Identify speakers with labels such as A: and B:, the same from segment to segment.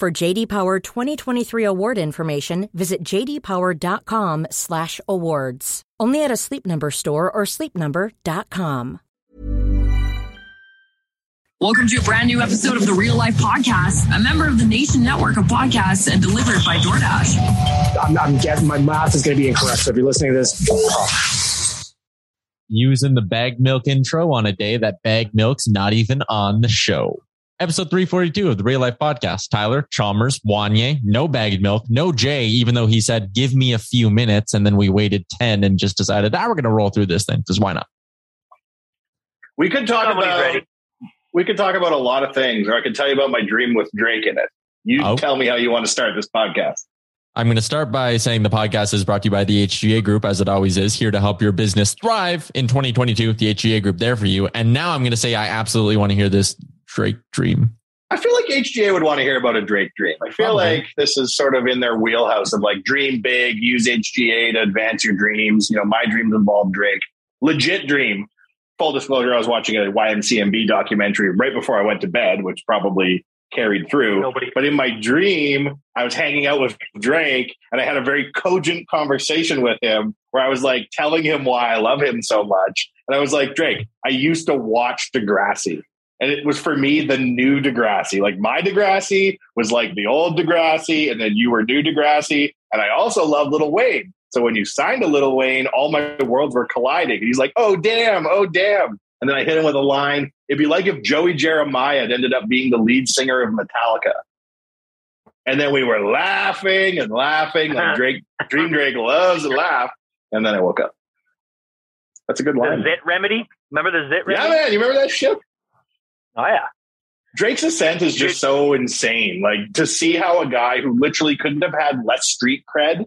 A: For JD Power 2023 award information, visit jdpower.com/awards. Only at a Sleep Number store or sleepnumber.com.
B: Welcome to a brand new episode of the Real Life Podcast, a member of the Nation Network of podcasts and delivered by DoorDash.
C: I'm, I'm guessing my math is going to be incorrect. So if you're listening to this,
D: Using the bag milk intro on a day that bag milk's not even on the show. Episode 342 of the Real Life Podcast. Tyler, Chalmers, Wanye, no bagged milk, no Jay, even though he said, give me a few minutes. And then we waited 10 and just decided, ah, we're going to roll through this thing because why not?
E: We could talk
F: Somebody's
E: about
F: ready.
E: we could talk about a lot of things, or I could tell you about my dream with Drake in it. You
D: Oh.
E: tell me how you want to start this podcast.
D: I'm going to start by saying the podcast is brought to you by the HGA Group, as it always is, here to help your business thrive in 2022. The HGA Group there for you. And now I'm going to say I absolutely want to hear this Drake dream.
E: I feel like HGA would want to hear about a Drake dream. I feel
D: Probably.
E: like this is sort of in their wheelhouse of like dream big, use HGA to advance your dreams. You know, my dreams involve Drake. Legit dream. Full disclosure, I was watching a YMCMB documentary right before I went to bed, which probably carried through.
F: Nobody.
E: But in my dream, I was hanging out with Drake and I had a very cogent conversation with him where I was like telling him why I love him so much. And I was like, Drake, I used to watch Degrassi. And it was for me the new Degrassi. Like my Degrassi was like the old Degrassi, and then you were new Degrassi. And I also love Lil Wayne. So when you signed to Lil Wayne, all my worlds were colliding. And he's like, oh, damn, oh, damn. And then I hit him with a line. It'd be like if Joey Jeremiah had ended up being the lead singer of Metallica. And then we were laughing and laughing. Like uh-huh. Drake, Dream Drake loves to laugh. And then I woke up. That's a good
F: The
E: line.
F: Zit remedy. Remember the Zit
E: Yeah, man. You remember that shit?
F: Oh yeah.
E: Drake's ascent is just so insane. Like to see how a guy who literally couldn't have had less street cred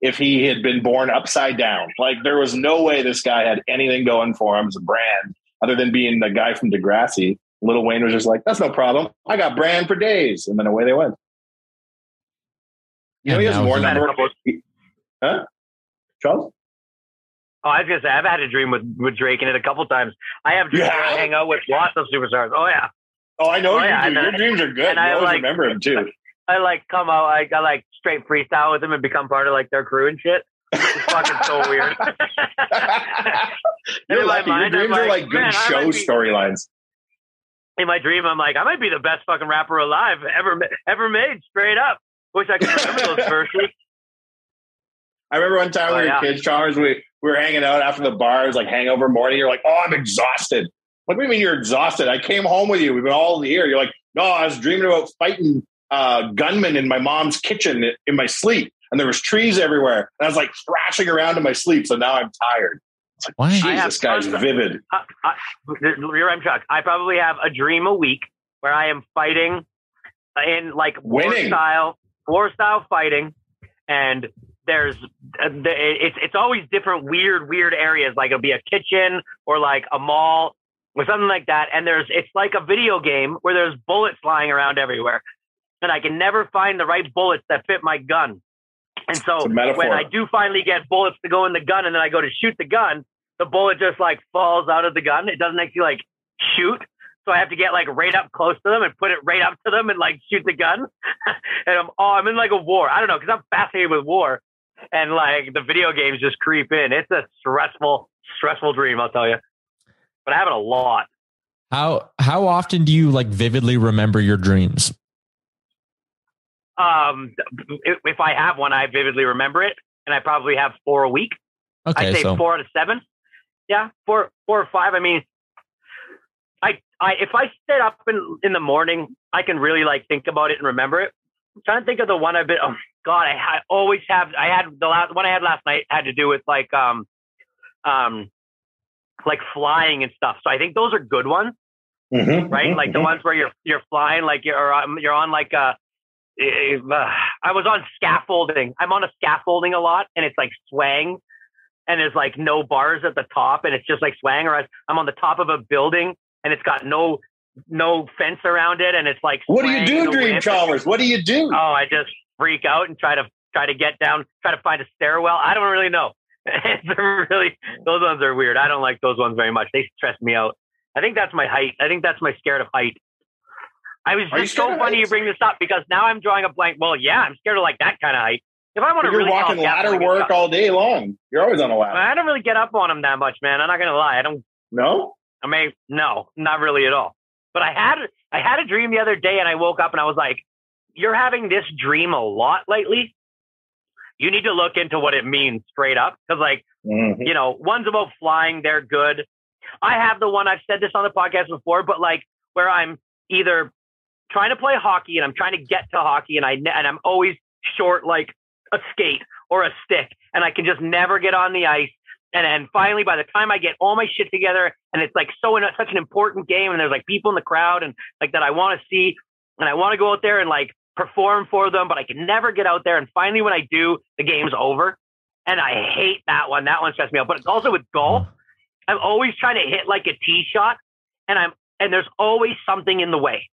E: if he had been born upside down. Like there was no way this guy had anything going for him as a brand other than being the guy from Degrassi. Lil Wayne was just like, "That's no problem. I got brand for days," and then away they went. You know, he has more
D: he-
E: number.
F: couple-
E: Huh? Charles?
F: Oh, I was gonna say I've had a dream with, with Drake in it a couple times. I have dreams
E: You
F: where I hang out with lots of superstars. Oh yeah.
E: Oh, I know
F: Oh,
E: you
F: yeah,
E: do. Your dreams are good.
F: and
E: You
F: I
E: always
F: like-
E: remember him too.
F: I like come out. I, I like straight freestyle with them and become part of like their crew and shit. It's fucking so weird.
E: You're lucky. Your
F: mind, I'm
E: dreams are
F: like,
E: like good show storylines.
F: in my dream, I'm like, I might be the best fucking rapper alive ever ever made. Straight up. Wish I could remember those verses.
E: I remember one time
F: Oh,
E: we were
F: yeah.
E: kids, Chalmers, we, we were hanging out after the bar. It was like hangover morning. You're like, oh, I'm exhausted. What do you mean you're exhausted? I came home with you. We've been all here. You're like, no, I was dreaming about fighting uh, gunmen in my mom's kitchen in my sleep. and there was trees everywhere. And I was like thrashing around in my sleep. So now I'm tired. It's like,
D: Why?
E: Jeez,
F: I
E: this guy's
F: of-
E: vivid.
F: I, I, you're right, Chuck. I probably have a dream a week where I am fighting in like war style, war style fighting, and there's uh, the, it's it's always different weird weird areas. Like it'll be a kitchen or like a mall or something like that. And there's it's like a video game where there's bullets flying around everywhere, and I can never find the right bullets that fit my gun. And so
E: It's a metaphor.
F: when I do finally get bullets to go in the gun, and then I go to shoot the gun, the bullet just like falls out of the gun. It doesn't actually like shoot. So I have to get like right up close to them and put it right up to them and like shoot the gun. and I'm oh, I'm in like a war. I don't know because I'm fascinated with war, and like the video games just creep in. It's a stressful, stressful dream. I'll tell you. But I have it a lot.
D: How how often do you like vividly remember your dreams?
F: Um, if, I have one, I vividly remember it, and I probably have four a week.
D: Okay,
F: I'd say
D: so
F: four out of seven. Yeah, four, four or five. I mean, I, I, if I sit up in in the morning, I can really like think about it and remember it. I'm trying to think of the one I've been. Oh God, I, I always have. I had the last one I had last night had to do with like um, um, like flying and stuff. So I think those are good ones,
E: Mhm,
F: right?
E: mhm,
F: Like the
E: mhm.
F: ones where you're you're flying, like you're um, you're on like a. Uh, I was on scaffolding. I'm on a scaffolding a lot, and it's like swaying, and there's like no bars at the top, and it's just like swaying. Or I'm on the top of a building, and it's got no no fence around it, and it's like.
E: What do you do, Dream. Chalmers? What do you do?
F: Oh, I just freak out and try to try to get down, try to find a stairwell. I don't really know. Really those ones are weird. I don't like those ones very much. They stress me out. I think that's my height. I think that's my scared of height. I was
E: Are
F: just so funny you bring this up because now I'm drawing a blank. Well, yeah, I'm scared of like that kind of height. If I want to
E: You're
F: really
E: walking
F: oh,
E: ladder work all day long. You're always on a ladder.
F: I don't really get up on them that much, man. I'm not gonna lie. I don't.
E: No?
F: I mean, no, not really at all. But I had I had a dream the other day, and I woke up and I was like, "You're having this dream a lot lately. You need to look into what it means straight up, because like
E: Mhm.
F: you know, one's about flying, they're good. I have the one I've said this on the podcast before, but like where I'm either trying to play hockey and I'm trying to get to hockey and I and I'm always short like a skate or a stick and I can just never get on the ice. And then finally, by the time I get all my shit together and it's like so in such an important game and there's like people in the crowd and like that I want to see and I want to go out there and like perform for them, but I can never get out there. And finally, when I do, the game's over. And I hate that one. That one stressed me out. But it's also with golf, mm. I'm always trying to hit like a tee shot, and I'm and there's always something in the way.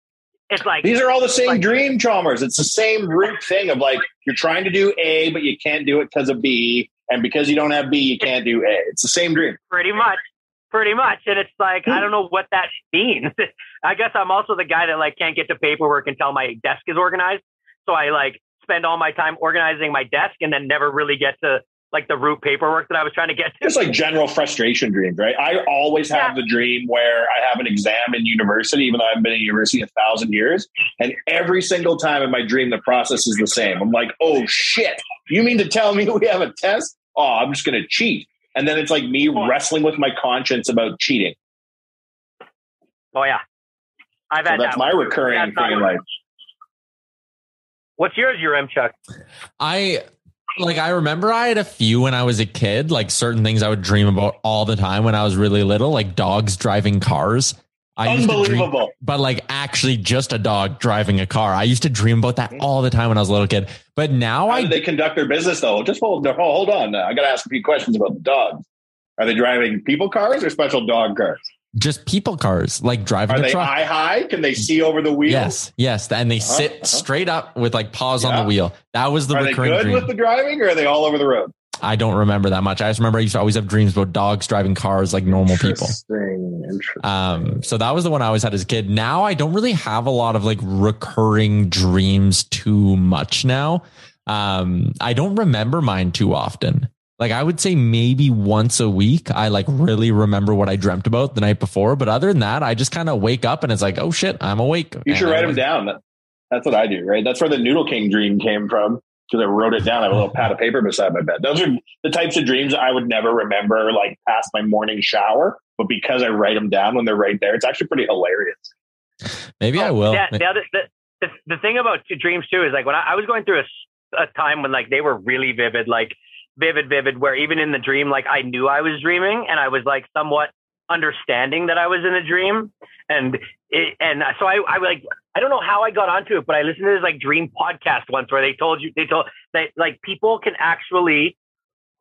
F: It's like
E: These are all the same
F: Like-
E: dream Chalmers. It's the same root thing of like you're trying to do A, but you can't do it because of B, and because you don't have B, you can't do A. It's the same dream.
F: pretty much, pretty much. And it's like I hmm. don't know what that means. I guess I'm also the guy that like can't get to paperwork until my desk is organized. So I like spend all my time organizing my desk and then never really get to like the root paperwork that I was trying to get to.
E: Just like general frustration dreams, right? I always have the dream where I have an exam in university, even though I've been in university a thousand years. And every single time in my dream, the process is the same. I'm like, oh shit, you mean to tell me we have a test? Oh, I'm just going to cheat. And then it's like me wrestling with my conscience about cheating.
F: Oh yeah, I've
E: So
F: had
E: that's
F: that
E: my
F: one.
E: recurring
F: That's
E: thing in life.
F: What's yours, Yaremchuk?
D: I like I remember I had a few when I was a kid, like certain things I would dream about all the time when I was really little, like dogs driving cars. I to dream,
E: Unbelievable.
D: but like actually just a dog driving a car. I used to dream about that all the time when I was a little kid. But now
E: How
D: I
E: they conduct their business though? Just hold hold on. I got to ask a few questions about the dogs. Are they driving people cars or special dog cars?
D: just people cars, like driving
E: Are
D: a
E: they
D: truck.
E: eye high? Can they see over the wheel?
D: Yes, yes, and they sit
E: uh-huh.
D: straight up with like paws on the wheel. That was the
E: Are they
D: recurring
E: good
D: dream.
E: with the driving or are they all over the road?
D: I don't remember that much. I just remember I used to always have dreams about dogs driving cars like normal people.
E: Interesting. Interesting.
D: Um, so that was the one I always had as a kid. Now I don't really have a lot of like recurring dreams too much now. Um, I don't remember mine too often. Like I would say maybe once a week, I like really remember what I dreamt about the night before. But other than that, I just kind of wake up and it's like, oh shit, I'm awake.
E: You should write them down. That's what I do, right? That's where the Noodle King dream came from because I wrote it down. I have a little pad of paper beside my bed. Those are the types of dreams I would never remember, like past my morning shower. But because I write them down when they're right there, it's actually pretty hilarious.
D: Maybe I will.
F: Oh, yeah, the other the, the, the thing about dreams too is like when I, I was going through a time when like they were really vivid, like vivid, vivid, where even in the dream, like I knew I was dreaming and I was like somewhat understanding that I was in a dream. And it, and so I, I like, I don't know how I got onto it, but I listened to this like dream podcast once where they told you, they told that like people can actually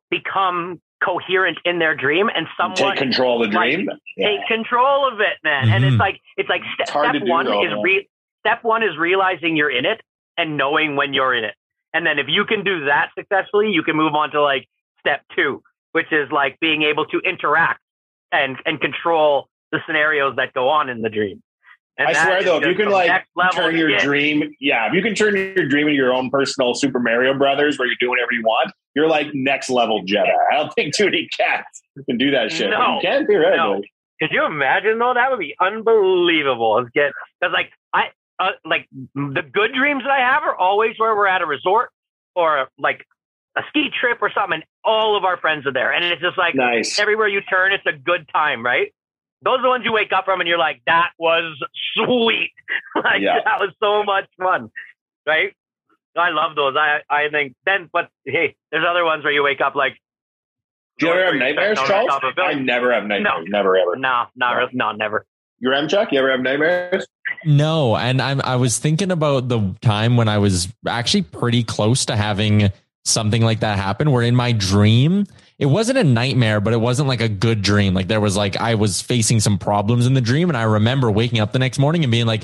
F: become coherent in their dream and somewhat
E: Take control of the
F: like,
E: dream.
F: take control of it, man. And it's
D: Mhm.
F: like, it's like step,
E: It's hard
F: step one
E: though,
F: is re- step one is realizing you're in it and knowing when you're in it. And then if you can do that successfully, you can move on to like step two, which is like being able to interact and, and control the scenarios that go on in the dream. And
E: I swear though, if you can like turn your dream, yeah, if you can turn your dream into your own personal Super Mario Brothers, where you're doing whatever you want, you're like next level Jedi. I don't think too many cats can do that shit.
F: No.
E: you can theoretically.
F: No. Could you imagine though? That would be unbelievable. It's get because like I uh, like the good dreams that I have are always where we're at a resort or like a ski trip or something, and all of our friends are there, and it's just like
E: Nice.
F: everywhere you turn, it's a good time, right? Those are the ones you wake up from and you're like, that was sweet. like
E: Yeah.
F: that was so much fun. Right? I love those. I I think then but hey, there's other ones where you wake up like
E: Do you ever have nightmares, Charles?
F: top of a
E: I
F: building.
E: never have nightmares. No. Never ever.
F: no, not really, no, never.
E: You ever, Chuck? You ever have nightmares?
D: No, and I'm I was thinking about the time when I was actually pretty close to having something like that happen where in my dream it wasn't a nightmare but it wasn't like a good dream like there was like I was facing some problems in the dream and I remember waking up the next morning and being like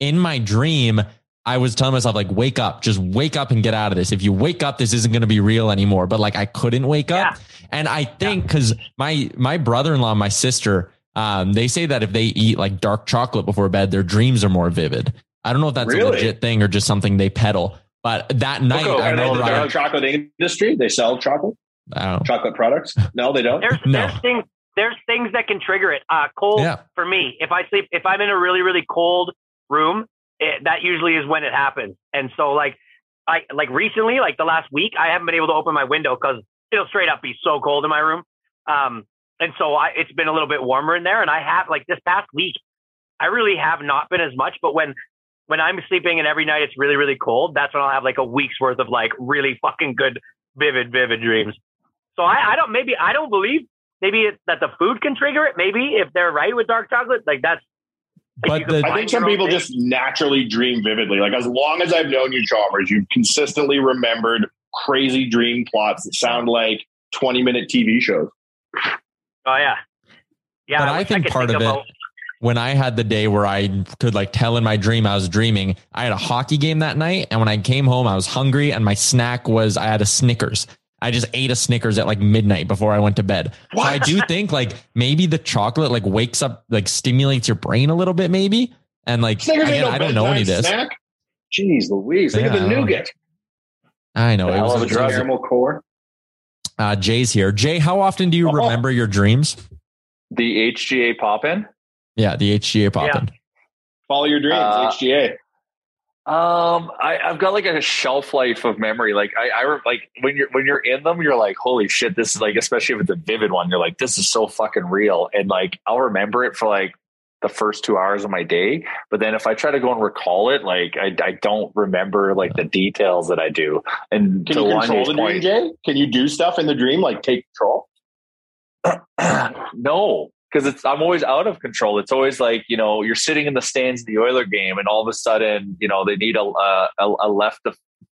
D: in my dream I was telling myself like wake up just wake up and get out of this if you wake up this isn't going to be real anymore but like I couldn't wake up and I think cuz my my brother-in-law my sister um, they say that if they eat like dark chocolate before bed, their dreams are more vivid. I don't know if that's a legit thing or just something they peddle. But that night,
E: Look,
D: I
E: I know the dark chocolate industry. They sell chocolate,
D: I don't know.
E: Chocolate products. No, they don't.
F: There's
D: No.
F: there's things there's things that can trigger it. Uh, cold
D: Yeah.
F: for me. If I sleep, if I'm in a really really cold room, it, that usually is when it happens. And so like I like recently, like the last week, I haven't been able to open my window because it'll straight up be so cold in my room. Um, and so I, it's been a little bit warmer in there. And I have like this past week, I really have not been as much. But when when I'm sleeping and every night it's really really cold, that's when I'll have like a week's worth of like really fucking good vivid vivid dreams. So I, I don't maybe I don't believe maybe it's that the food can trigger it. Maybe if they're right with dark chocolate, like that's.
D: But the-
E: I think some people
F: thing.
E: just naturally dream vividly. Like as long as I've known you, Chalmers, you've consistently remembered crazy dream plots that sound like twenty minute TV shows.
F: Oh yeah, yeah.
D: But I
F: wish
D: think
F: could
D: part of it-
F: about-
D: when I had the day where I could like tell in my dream I was dreaming, I had a hockey game that night. And when I came home, I was hungry and my snack was I had a Snickers. I just ate a Snickers at like midnight before I went to bed. So I do think like maybe the chocolate like wakes up, like stimulates your brain a little bit, maybe. And like,
E: Snickers
D: again,
E: no
D: I don't know any of this.
E: Snack. Jeez Louise, think
D: Yeah,
E: of the
D: I don't know.
E: nougat.
D: I know
E: The
D: it was
E: a
D: it was-
E: caramel core.
D: uh, Jay's here. Jay, how often do you
E: Oh.
D: remember your dreams?
G: The HGA pop in.
D: Yeah, the HGA popping.
E: Follow your dreams.
G: Uh,
E: HGA.
G: Um, I, I've got like a shelf life of memory. Like I, I like when you're when you're in them, you're like, holy shit, this is like, especially if it's a vivid one, you're like, this is so fucking real. And like, I'll remember it for like the first two hours of my day. But then if I try to go and recall it, like I, I don't remember like the details that I do. And
E: Can you control the dream, Jay? Can you do stuff in the dream like take control?
G: no, because it's I'm always out of control. It's always like you know you're sitting in the stands of the Oiler game, and all of a sudden you know they need a a, a left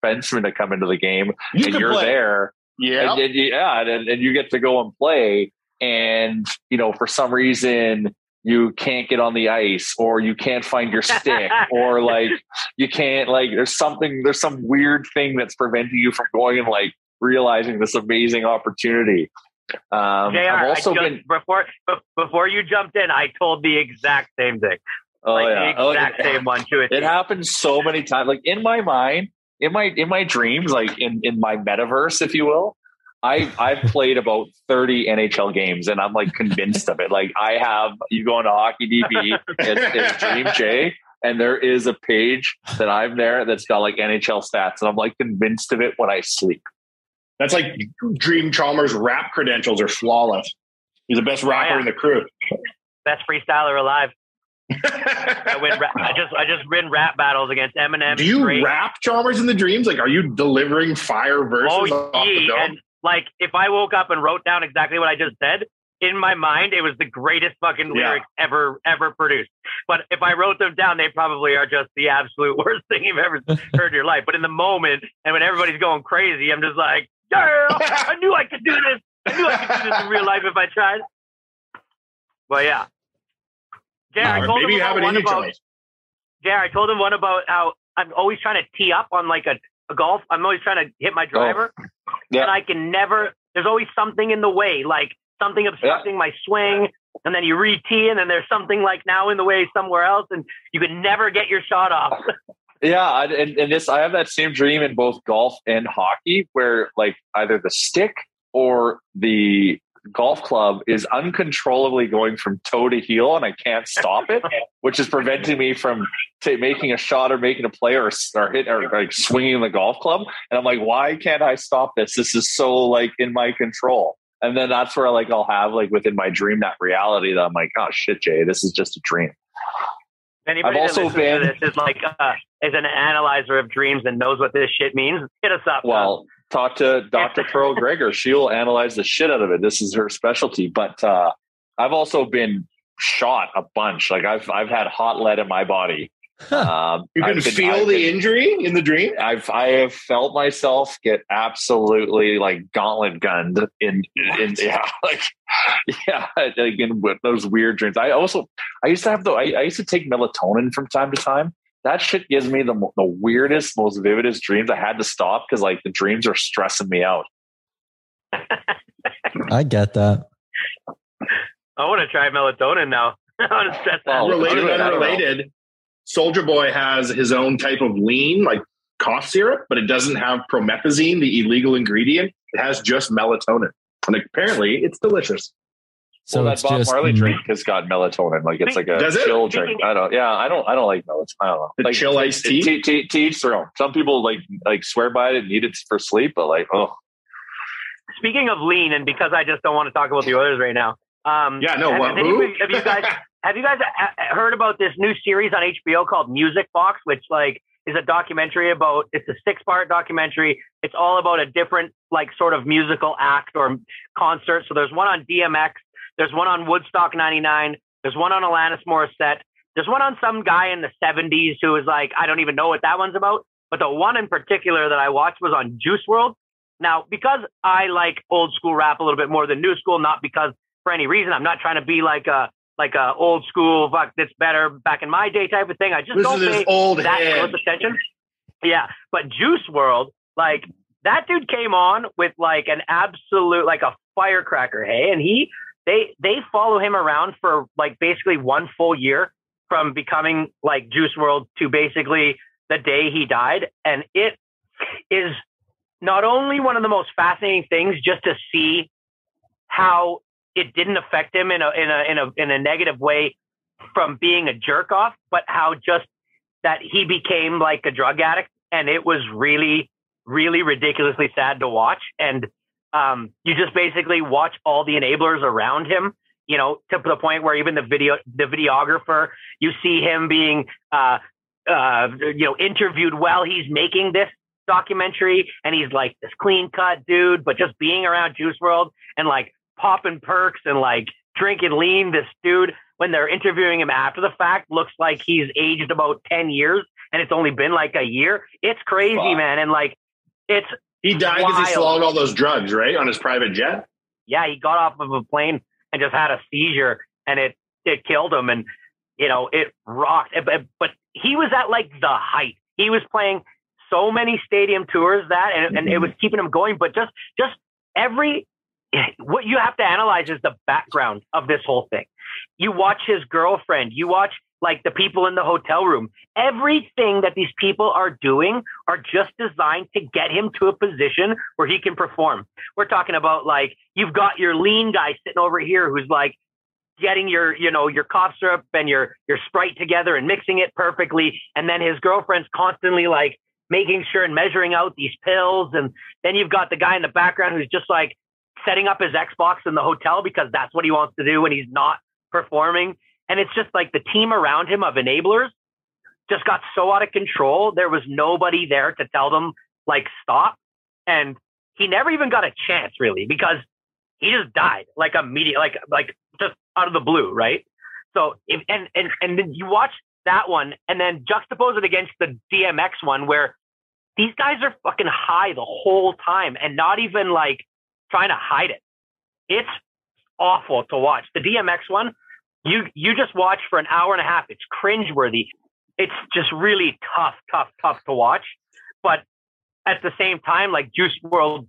G: defenseman to come into the game,
E: You
G: and you're
E: play.
G: there,
E: Yeah.
G: and, and- yeah, and, and you get to go and play, and you know for some reason you can't get on the ice or you can't find your stick or like you can't like there's something there's some weird thing that's preventing you from going and like realizing this amazing opportunity um
F: JR,
G: i've also
F: just,
G: been
F: before be- before you jumped in, I told the exact same thing.
G: oh
F: like
G: yeah
F: the
G: Oh,
F: exact
G: it-
F: same one to it.
G: it happens so many times like in my mind in my in my dreams like in in my metaverse if you will i i've played about 30 nhl games and i'm like convinced of it like i have you go into hockey db it's, it's dream j and there is a page that i'm there that's got like nhl stats and i'm like convinced of it when i sleep
E: That's like Dream Chalmers rap credentials are flawless. He's the best oh, rapper
F: yeah.
E: in the crew.
F: Best freestyler alive. I win. Rap, I just I just win rap battles against Eminem.
E: Do you
F: Drake.
E: rap Chalmers in the dreams? Like, are you delivering fire verses?
F: Oh
E: off the
F: yeah,
E: dome?
F: and like if I woke up and wrote down exactly what I just said in my mind, it was the greatest fucking
E: Yeah.
F: lyrics ever ever produced. But if I wrote them down, they probably are just the absolute worst thing you've ever heard in your life. But in the moment, and when everybody's going crazy, I'm just like, yeah, I knew I could do this. I knew I could do this in real life if I tried. But yeah. Jay, I told
E: maybe
F: him
E: you have
F: about
E: it
F: one
E: in you,
F: about
E: Chalmers.
F: yeah, I told him one about how I'm always trying to tee up on like a, a golf. I'm always trying to hit my oh. driver,
G: Yeah.
F: and I can never. There's always something in the way, like something obstructing my swing, and then you re-tee, and then there's something like now in the way somewhere else, and you can never get your shot off.
G: Yeah, I, and, and this I have that same dream in both golf and hockey, where like either the stick or the golf club is uncontrollably going from toe to heel, and I can't stop it, which is preventing me from ta making a shot or making a play or, or hit or like swinging the golf club. And I'm like, why can't I stop this? This is so like in my control. And then that's where like I'll have like within my dream that reality that I'm like, oh shit, Jay, this is just a dream.
F: Anybody
G: I've also been-
F: to this is like uh, is an analyzer of dreams and knows what this shit means. Hit us up.
G: Well, talk to Dr. Pearl Gregor. She'll analyze the shit out of it. This is her specialty. But uh, I've also been shot a bunch. Like I've I've had hot lead in my body. Um,
E: You can
G: been-
E: feel
G: I've
E: the injury in the dream.
G: I've I have felt myself get absolutely like gauntlet gunned in, in yeah like yeah like in with those weird dreams. I also I used to have the I, I used to take melatonin from time to time. That shit gives me the the weirdest, most vividest dreams. I had to stop because like the dreams are stressing me out.
H: I get that.
F: I want to try melatonin now. I want to stress that.
G: Well,
E: related,
G: do it, I don't know.
E: unrelated. Soldier Boy has his own type of lean, like cough syrup, but it doesn't have promethazine, the illegal ingredient. It has just melatonin, and apparently it's delicious.
H: So
G: well, that Bob
H: just
G: Marley drink has got melatonin. Like it's like a
E: Does it?
G: chill drink. I don't. Yeah, I don't. I don't like melatonin. I don't know.
E: The
G: like,
E: chill iced tea?
G: To, to, to each their own. Some people like like swear by it and need it for sleep, but like oh
F: Speaking of lean, and because I just don't want to talk about the Oilers right now. Um,
E: Yeah, no,
F: have,
E: what,
F: have,
E: who?
F: you, have you guys have you guys uh, heard about this new series on HBO called Music Box, which like is a documentary about it's a six part documentary. It's all about a different like sort of musical act or concert. So there's one on DMX, there's one on Woodstock '99, there's one on Alanis Morissette, there's one on some guy in the '70s who was like I don't even know what that one's about. But the one in particular that I watched was on Juice WRLD. Now, because I like old school rap a little bit more than new school, not because for any reason, I'm not trying to be like a like a old school fuck that's better back in my day type of thing. I just
E: This
F: don't pay
E: old
F: that
E: head.
F: close attention. Yeah, but Juice WRLD, like that dude came on with like an absolute like a firecracker, hey, and he they they follow him around for like basically one full year from becoming like Juice WRLD to basically the day he died, and it is not only one of the most fascinating things just to see how it didn't affect him in a in a in a in a negative way from being a jerk off, but how just that he became like a drug addict. And it was really really ridiculously sad to watch. And um you just basically watch all the enablers around him you know to the point where even the video the videographer you see him being uh uh you know interviewed while he's making this documentary. And he's like this clean cut dude but just being around Juice WRLD and like popping perks and like drinking lean this dude when they're interviewing him after the fact looks like he's aged about 10 years and it's only been like a year it's crazy
G: Fuck.
F: man and like it's
E: He died because he swallowed all those drugs, right, on his private jet.
F: yeah, he got off of a plane and just had a seizure and it, it killed him. And, you know, it rocked. But, but he was at like the height. He was playing so many stadium tours that, and, and it was mm-hmm. keeping him going. But just, just every, what you have to analyze is the background of this whole thing. You watch his girlfriend, you watch like the people in the hotel room. Everything that these people are doing are just designed to get him to a position where he can perform. We're talking about like you've got your lean guy sitting over here who's like getting your you know your cough syrup and your your sprite together and mixing it perfectly and then his girlfriend's constantly like making sure and measuring out these pills and then you've got the guy in the background who's just like setting up his Xbox in the hotel because that's what he wants to do when he's not performing And it's just like the team around him of enablers just got so out of control. There was nobody there to tell them like stop. And he never even got a chance really because he just died like immediate, like, like just out of the blue. Right. So if, and, and, and then you watch that one and then juxtapose it against the DMX one where these guys are fucking high the whole time and not even like trying to hide it. It's awful to watch. The DMX one, you you just watch for an hour and a half. It's cringeworthy. It's just really tough, tough, tough to watch. But at the same time, like Juice WRLD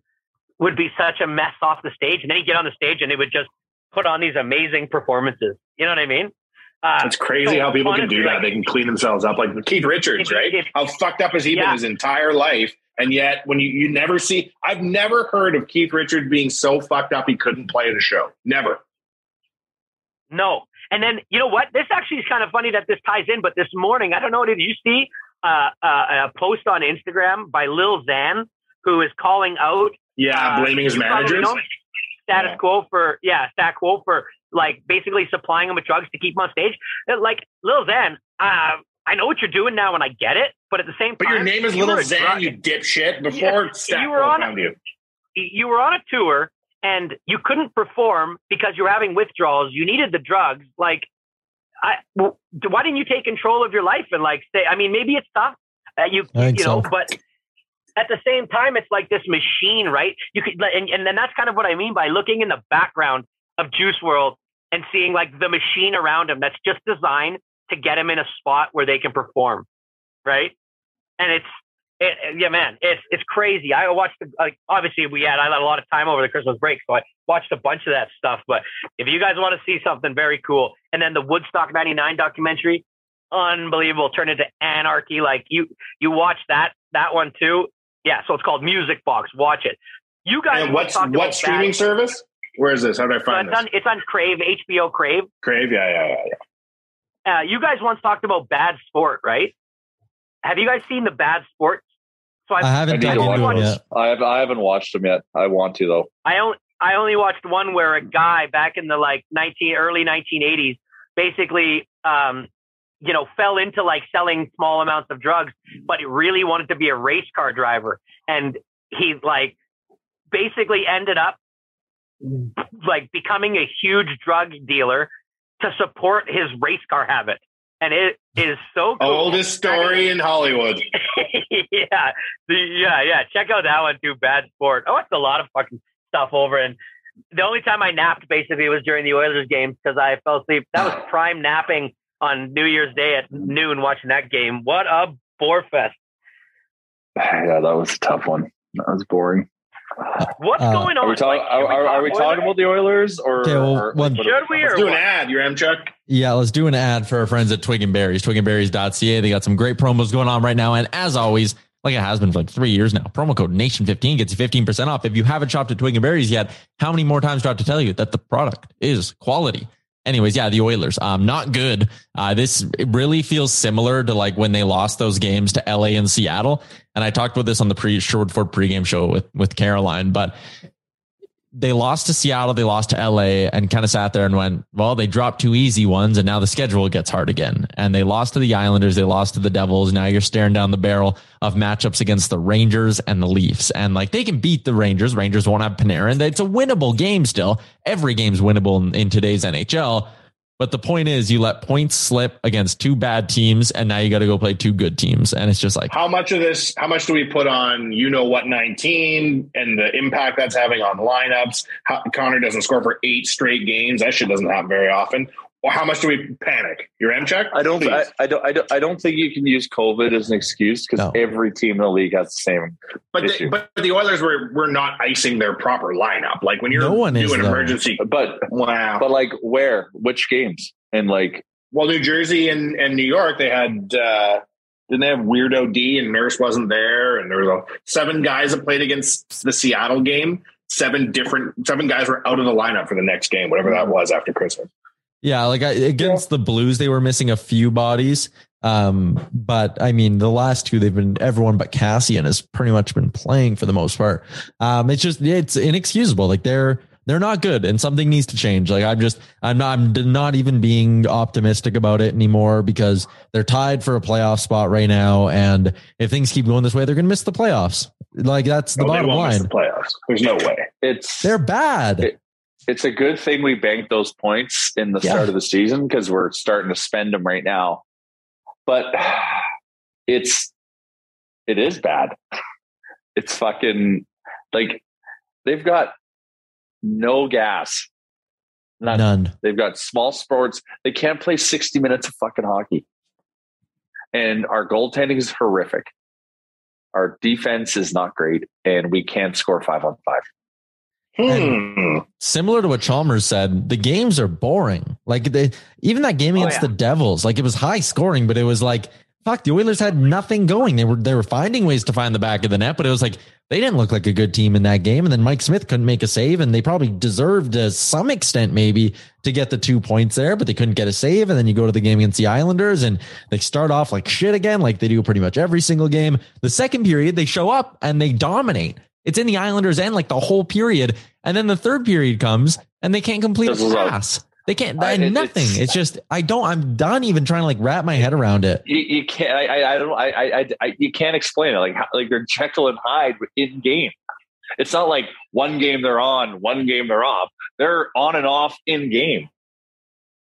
F: would be such a mess off the stage, and then get on the stage and it would just put on these amazing performances. You know what I mean?
E: Uh, it's crazy so how people can do that. Like, they can clean themselves up, like Keith Richards, right? It, how fucked up has he yeah. been his entire life? And yet, when you, you never see, I've never heard of Keith Richards being so fucked up he couldn't play at a show. Never.
F: No. And then, you know what? This actually is kind of funny that this ties in, but this morning, I don't know, did you see uh, uh, a post on Instagram by Lil Xan who is calling out?
E: Yeah, uh, blaming his managers.
F: status yeah. quo for, yeah, status quo for like basically supplying him with drugs to keep him on stage. Like Lil Xan, uh, I know what you're doing now and I get it, but at the same time,
E: but your name is Little Xan, you dipshit. Before yeah, you were on a, you.
F: you were on a tour and you couldn't perform because you were having withdrawals. You needed the drugs. Like, I, why didn't you take control of your life and like say? I mean, maybe it's tough. Uh, you you know, so. but at the same time, it's like this machine, right? You could, and, and then that's kind of what I mean by looking in the background of Juice WRLD and seeing like the machine around him that's just designed to get him in a spot where they can perform, right? And it's it, yeah, man, it's it's crazy. I watched the like obviously we had I had a lot of time over the Christmas break, so I watched a bunch of that stuff. But if you guys want to see something very cool, and then the Woodstock '99 documentary, unbelievable, turned into anarchy. Like you you watch that that one too. Yeah, so it's called Music Box. Watch it. You guys,
E: and what's what streaming service? Where is this? How do I find
F: so it's
E: this?
F: On, it's on Crave, HBO Crave.
E: Crave, yeah, yeah, yeah, yeah.
F: Uh, you guys once talked about bad sport, right? Have you guys seen the bad sport?
D: So I've, I haven't done
G: it yet. I have I haven't watched them yet. I want to though.
F: I only I only watched one where a guy back in the like nineteen early nineteen eighties basically um you know fell into like selling small amounts of drugs, but he really wanted to be a race car driver, and he like basically ended up like becoming a huge drug dealer to support his race car habit. And it is so cool.
E: Oldest story in Hollywood.
F: yeah. Yeah, yeah. Check out that one too. Bad sport. I watched a lot of fucking stuff over and the only time I napped basically was during the Oilers games because I fell asleep. That was prime napping on New Year's Day at noon watching that game. What a bore fest.
G: Yeah, that was a tough one. That was boring.
F: What's uh, going on?
G: Are we, talk, like, are, are, are we talking about the Oilers or,
D: okay, well, or
F: should we?
E: Let's do an ad. Yaremchuk.
D: Yeah, let's do an ad for our friends at Twig and Berries. Twigandberries.ca. They got some great promos going on right now, and as always, like it has been for like three years now. Promo code Nation15 gets you 15% off. If you haven't shopped at Twig and Berries yet, how many more times do I have to tell you that the product is quality? Anyways, yeah, the Oilers, um, not good. Uh, this really feels similar to like when they lost those games to LA and Seattle. And I talked about this on the pre Sherwood Ford pregame show with, with Caroline, but they lost to Seattle, they lost to LA and kind of sat there and went, well, they dropped two easy ones and now the schedule gets hard again. And they lost to the Islanders, they lost to the Devils. Now you're staring down the barrel of matchups against the Rangers and the Leafs. And like they can beat the Rangers. Rangers won't have Panarin. It's a winnable game still. Every game's winnable in, in today's NHL. But the point is, you let points slip against two bad teams, and now you got to go play two good teams, and it's just like
E: how much of this? How much do we put on you know what nineteen and the impact that's having on lineups? How, Connor doesn't score for eight straight games. That shit doesn't happen very often. Well, how much do we panic? Yaremchuk?
G: I don't. I, I, don't. I don't. I don't think you can use COVID as an excuse because no. every team in the league has the same.
E: But the, but the Oilers were were not icing their proper lineup. Like when you're no one doing is, emergency.
G: But wow. But like where? Which games? And like
E: well, New Jersey and, and New York, they had. uh didn't they have Weirdo D and Nurse wasn't there, and there was a, seven guys that played against the Seattle game. Seven different seven guys were out of the lineup for the next game, whatever that was after Christmas.
D: Yeah, like I, against yeah. the Blues, they were missing a few bodies. Um, but I mean, the last two, they've been everyone but Kassian has pretty much been playing for the most part. Um, it's just it's inexcusable. Like they're they're not good and something needs to change. Like I'm just, I'm not, I'm not even being optimistic about it anymore because they're tied for a playoff spot right now. And if things keep going this way, they're going to miss the playoffs. Like that's the
E: No,
D: bottom line.
E: the playoffs. There's no way.
G: It's
D: They're bad.
G: It- it's a good thing we banked those points in the
D: Yeah.
G: start of the season because we're starting to spend them right now. But it's it is bad. It's fucking like they've got no gas. None.
D: None.
G: They've got small sports. They can't play 60 minutes of fucking hockey. And our goaltending is horrific. Our defense is not great, and we can't score five on five.
E: Hmm.
D: Similar to what Chalmers said, the games are boring. Like they, even that game
F: Oh,
D: against
F: yeah.
D: the Devils, like it was high scoring, but it was like fuck. The Oilers had nothing going. They were they were finding ways to find the back of the net, but it was like they didn't look like a good team in that game. And then Mike Smith couldn't make a save, and they probably deserved to some extent maybe to get the two points there, but they couldn't get a save. And then you go to the game against the Islanders, and they start off like shit again, like they do pretty much every single game. The second period, they show up and they dominate. It's in the Islanders end like the whole period. And then the third period comes and they can't complete a pass. They can't,
G: I- it-
D: nothing.
G: it's-
D: It's, just, I don't, I'm done even trying to like wrap my head around it.
G: you, you can't. I, I, I don't. I, I, I, you can't explain it. Like, how, like they're Jekyll and Hyde in game. It's not like one game they're on, one game they're off. They're on and off in game.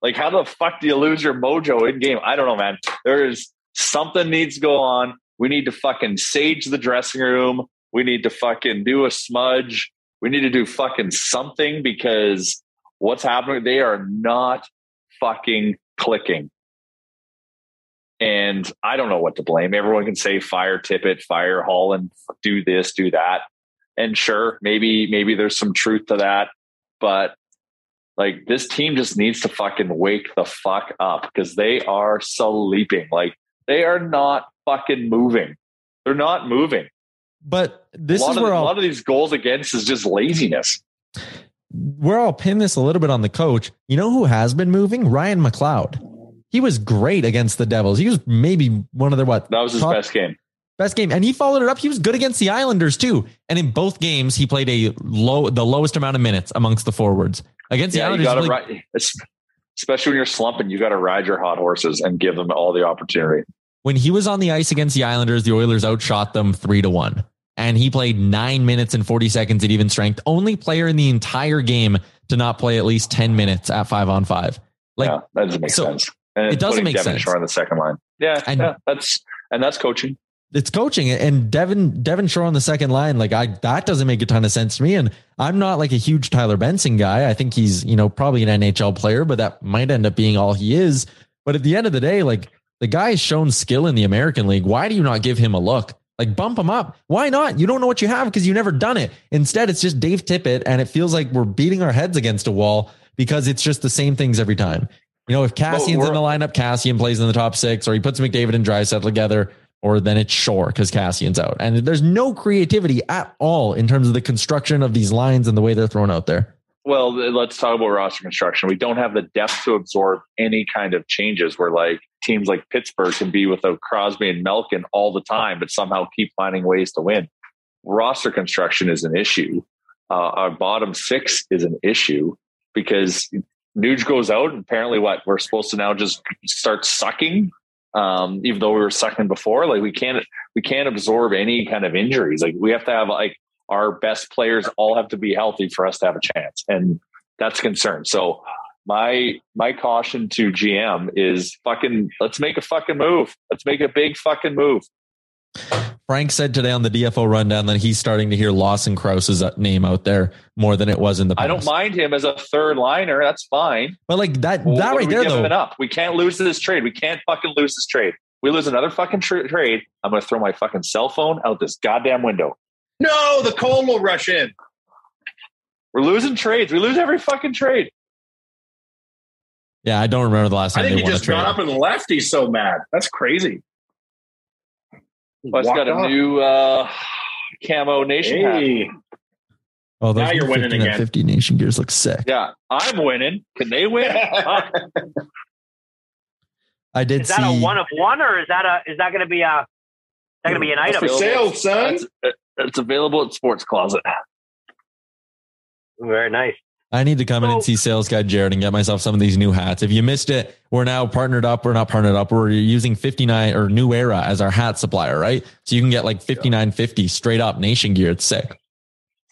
G: Like, how the fuck do you lose your mojo in game? I don't know, man. There is something needs to go on. We need to fucking sage the dressing room. We need to fucking do a smudge. We need to do fucking something because what's happening? They are not fucking clicking. And I don't know what to blame. Everyone can say fire Tippett, fire Holland, do this, do that. And sure, maybe maybe there's some truth to that, but like this team just needs to fucking wake the fuck up because they are sleeping. Like they are not fucking moving. They're not moving.
D: But this is where
G: a
D: I'll,
G: lot of these goals against is just laziness.
D: where I'll pin this a little bit on the coach. You know who has been moving? Ryan McLeod. He was great against the Devils. He was maybe one of their what
G: That was his
D: top-
G: best game.
D: best game, and he followed it up. He was good against the Islanders too, and in both games he played a low, the lowest amount of minutes amongst the forwards against the
G: Yeah, you
D: Islanders.
G: gotta,
D: played-
G: especially when you're slumping. You got to ride your hot horses and give them all the opportunity.
D: when he was on the ice against the Islanders, the Oilers outshot them three to one. And he played nine minutes and 40 seconds at even strength. Only player in the entire game to not play at least 10 minutes at five on five. Like,
G: yeah, that doesn't make
D: so
G: sense. And
D: it doesn't make
G: Devin
D: sense.
G: Shore on the second line. Yeah,
D: And-
G: yeah, that's and that's coaching.
D: it's coaching and Devin Devin Shore on the second line like I that doesn't make a ton of sense to me and I'm not like a huge Tyler Benson guy I think he's you know probably an NHL player but that might end up being all he is but at the end of the day like the guy has shown skill in the American League why do you not give him a look like bump them up why not you don't know what you have because you never done it instead it's just Dave Tippett and it feels like we're beating our heads against a wall because it's just the same things every time you know if
G: Kassian's
D: in the lineup Kassian plays in the top six or he puts McDavid and Drysdale together or then it's Shore because Kassian's out. And there's no creativity at all in terms of the construction of these lines and the way they're thrown out there.
G: Well, let's talk about roster construction. We don't have the depth to absorb any kind of changes. We're like teams like Pittsburgh can be without Crosby and Malkin all the time, but somehow keep finding ways to win. Roster construction is an issue. Uh, our bottom six is an issue because Nuge goes out, and apparently, what we're supposed to now just start sucking. Um, even though we were sucking before, like we can't we can't absorb any kind of injuries. Like we have to have like our best players all have to be healthy for us to have a chance, and that's a concern. So my my caution to GM is fucking let's make a fucking move. Let's make a big fucking move.
D: Frank said today on the DFO rundown that he's starting to hear Lawson Crouse's uh, name out there more than it was in the past.
G: I don't mind him as a third liner. That's fine.
D: But like that,
G: Well,
D: that right
G: we
D: there though.
G: it up. We can't lose this trade. We can't fucking lose this trade. We lose another fucking tra- trade. I'm going to throw my fucking cell phone out this goddamn window.
E: No, the cold will rush in.
G: We're losing trades. We lose every fucking trade.
D: Yeah, I don't remember the last time.
E: I think
D: they
E: he
D: won
E: just got up and left. He's so mad. That's crazy.
G: Well, it's
E: Walked
G: got a
E: off.
G: new uh, camo nation hat.
D: Oh, those
E: Now you're winning again.
D: 50 nation gears look sick.
G: Yeah, I'm winning. Can they win?
D: I did
F: Is
D: see.
F: that a one of one, or is that a is that going to be a is that going to be an item?
E: for sale, son.
G: It's, it's available at Sports Closet.
F: Very nice.
D: I need to come in and see sales guy Jared and get myself some of these new hats. If you missed it, we're now partnered up. We're not partnered up. We're using 59 or New Era as our hat supplier, right? So you can get like 5950 straight up nation gear. It's sick.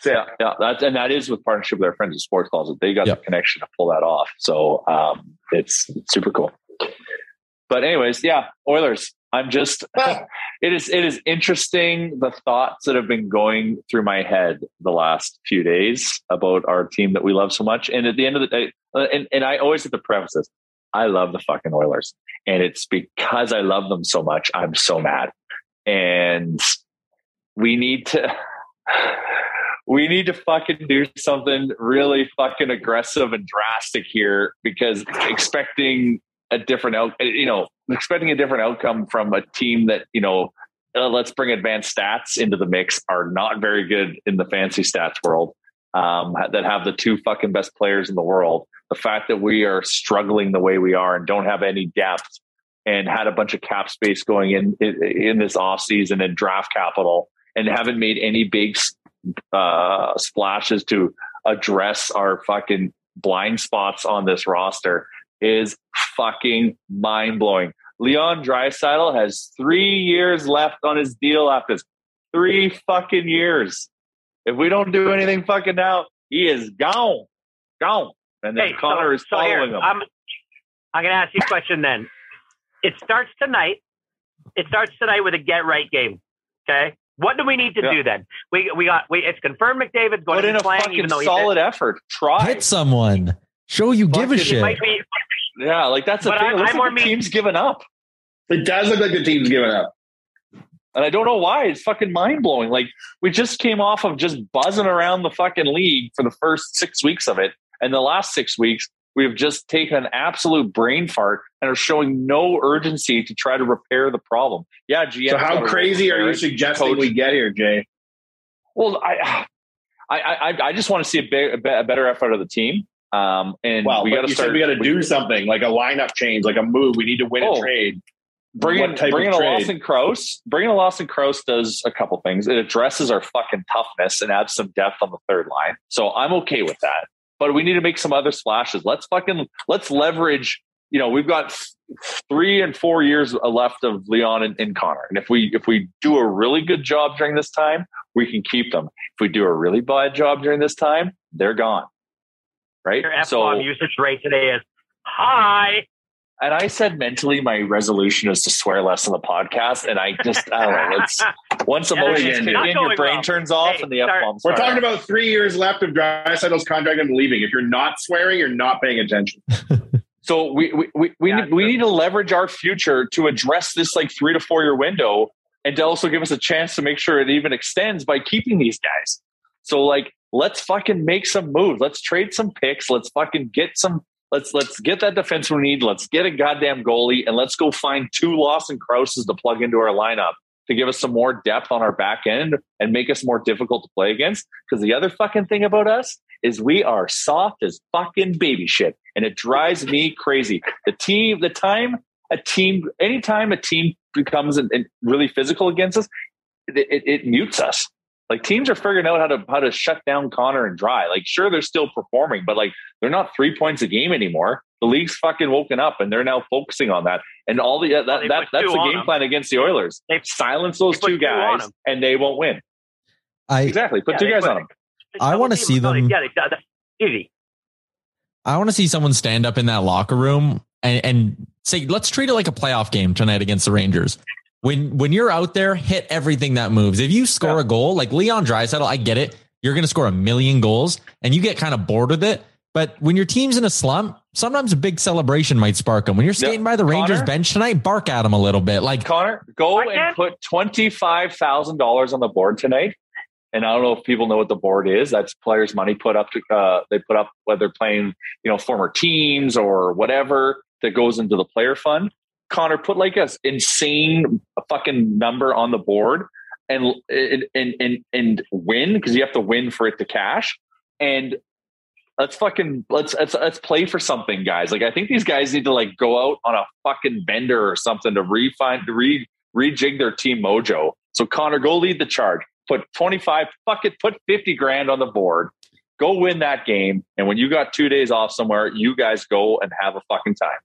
G: Yeah, yeah, that's and that is with partnership with our friends at Sports Closet. They got
D: Yep.
G: the connection to pull that off. So um, it's, it's super cool. But anyways, yeah, Oilers. I'm just it is it is interesting the thoughts that have been going through my head the last few days about our team that we love so much. And at the end of the day, uh, and, and I always have to preface this, I love the fucking Oilers. And it's because I love them so much, I'm so mad. And we need to we need to fucking do something really fucking aggressive and drastic here because expecting a different out, you know, expecting a different outcome from a team that, you know, uh, let's bring advanced stats into the mix are not very good in the fancy stats world. Um, that have the two fucking best players in the world. The fact that we are struggling the way we are and don't have any depth and had a bunch of cap space going in in, in this off season and draft capital and haven't made any big uh, splashes to address our fucking blind spots on this roster is fucking mind blowing. Leon Draisaitl has three years left on his deal after this. Three fucking years. If we don't do anything fucking now, he is gone, gone. And then
F: Hey,
G: Connor
F: so,
G: is
F: so here,
G: following him.
F: I'm, I'm going to ask you a question then. It starts tonight. It starts tonight with a get right game. Okay. What do we need to
G: Yeah.
F: do then? We we got we. It's confirmed McDavid's going
G: Put
F: to
G: in
F: be
G: a
F: playing,
G: fucking
F: even though
G: solid effort. Try.
D: Hit someone. Show you give a
G: Fucking-
F: he
D: shit.
F: might be.
G: Yeah, like that's the
F: But
G: thing.
F: I'm-
G: It looks
F: I'm
G: like the
F: mean-
G: team's given up.
E: It does look like the team's giving up.
G: And I don't know why. It's fucking mind blowing. Like we just came off of just buzzing around the fucking league for the first six weeks of it. And the last six weeks, we've just taken an absolute brain fart and are showing no urgency to try to repair the problem. Yeah, GM.
E: So how crazy are you suggesting
G: Coach-
E: we get here, Jay?
G: Well, I, I, I, I just want to see a, big, a a better effort of the team. Um, and
E: Well,
G: we got to start.
E: we got to do something like a lineup change, like a move. We need to win
G: Oh.
E: a trade.
G: bringing
E: What type
G: bringing a? Lawson Crouse, bringing a Lawson Crouse does a couple things. It addresses our fucking toughness and adds some depth on the third line. So I'm okay with that. But we need to make some other splashes. Let's fucking let's leverage. You know, we've got three and four years left of Leon and, and Connor, and if we if we do a really good job during this time, we can keep them. If we do a really bad job during this time, they're gone. Right.
F: Your F bomb usage rate today is high.
G: And I said mentally, my resolution is to swear less on the podcast. And I just, I don't know. It's once
F: Yeah,
G: emotions
E: it's
G: in, your brain
F: well.
G: turns off,
F: Hey,
G: and the f
F: start-
G: bombs.
E: We're talking about three years left of Draisaitl's contract and leaving. If you're not swearing, you're not paying attention.
G: So we we we, we,
F: Yeah,
G: need, we need to leverage our future to address this like three to four year window, and to also give us a chance to make sure it even extends by keeping these guys. So like, let's fucking make some moves. Let's trade some picks. Let's fucking get some. Let's let's get that defense we need. Let's get a goddamn goalie, and let's go find two Lawson Crouses to plug into our lineup to give us some more depth on our back end and make us more difficult to play against. Because the other fucking thing about us is we are soft as fucking baby shit, and it drives me crazy. The team, the time a team, anytime a team becomes an, an really physical against us, it, it, it mutes us. Like teams are figuring out how to how to shut down Connor and Dry. Like sure they're still performing, but like they're not three points a game anymore. The league's fucking woken up, and they're now focusing on that. And all the uh, that,
F: they
G: that that's the game
F: them.
G: plan against the Oilers.
F: They-
G: silence those two
F: two
G: guys,
F: them.
G: and they won't win.
D: I
G: Exactly. Put
F: Yeah,
G: two guys
F: put-
G: on them.
D: I wanna see them-
F: Yeah, they, easy.
D: I want to see someone stand up in that locker room and, and say, let's treat it like a playoff game tonight against the Rangers. When when you're out there, hit everything that moves. If you score a goal, like Leon Draisaitl, I get it. You're going to score a million goals and you get kind of bored with it. But when your team's in a slump, sometimes a big celebration might spark them. When you're skating by the Rangers
G: Connor?
D: bench tonight, bark at them a little bit. Like,
G: Connor, go and
F: can't-
G: put twenty five thousand dollars on the board tonight. And I don't know if people know what the board is. That's players' money put up to uh, they put up whether playing you know former teams or whatever that goes into the player fund. Connor, put like a insane fucking number on the board and and and and, win because you have to win for it to cash. And let's fucking let's, let's let's play for something, guys. Like I think these guys need to like go out on a fucking bender or something to refine to re rejig their team mojo. So Connor, go lead the charge. Put twenty five, fuck it, put fifty grand on the board Go win that game, and when you got two days off somewhere, you guys go and have a fucking time.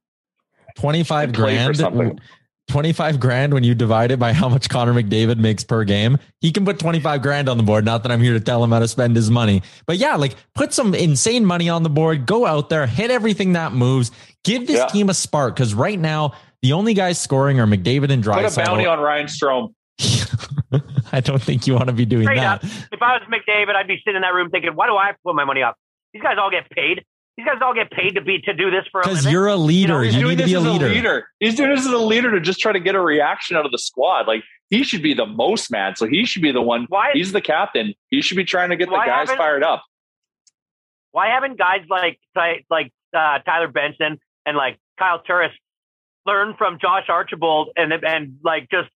D: 25
G: And play for
D: grand. 25 grand when you divide it by how much Connor McDavid makes per game. He can put 25 grand on the board. Not that I'm here to tell him how to spend his money, but yeah, like put some insane money on the board. Go out there, hit everything that moves. Give this
G: Yeah.
D: team a spark because right now the only guys scoring are McDavid and
G: Put a bounty on Ryan Strome.
D: I don't think you want to be doing
F: Straight
D: that.
F: up. If I was McDavid, I'd be sitting in that room thinking, why do I have to put my money up? These guys all get paid. These guys all get paid to be to do this for a
D: Because you're a leader.
G: He's
D: You, need to be a
G: as
D: leader.
G: He's doing this as a leader to just try to get a reaction out of the squad. Like he should be the most mad, so he should be the one.
F: Why-
G: He's the captain. He should be trying to get the guys fired up.
F: Why haven't guys like like like, uh, Tyler Benson and like Kyle Turris learn from Josh Archibald and and like just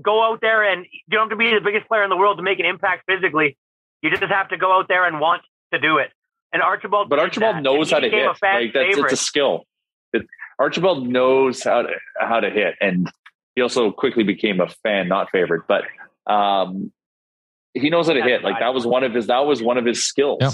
F: go out there and you don't have to be the biggest player in the world to make an impact physically. You just have to go out there and want to do it. And Archibald,
G: But Archibald
F: that,
G: knows how to hit. Like that's
F: favorite.
G: it's a skill. It, Archibald knows how to how to hit, and he also quickly became a fan, not favorite, but um, he knows how to hit. Like that was one of his that was one of his skills.
D: Yep.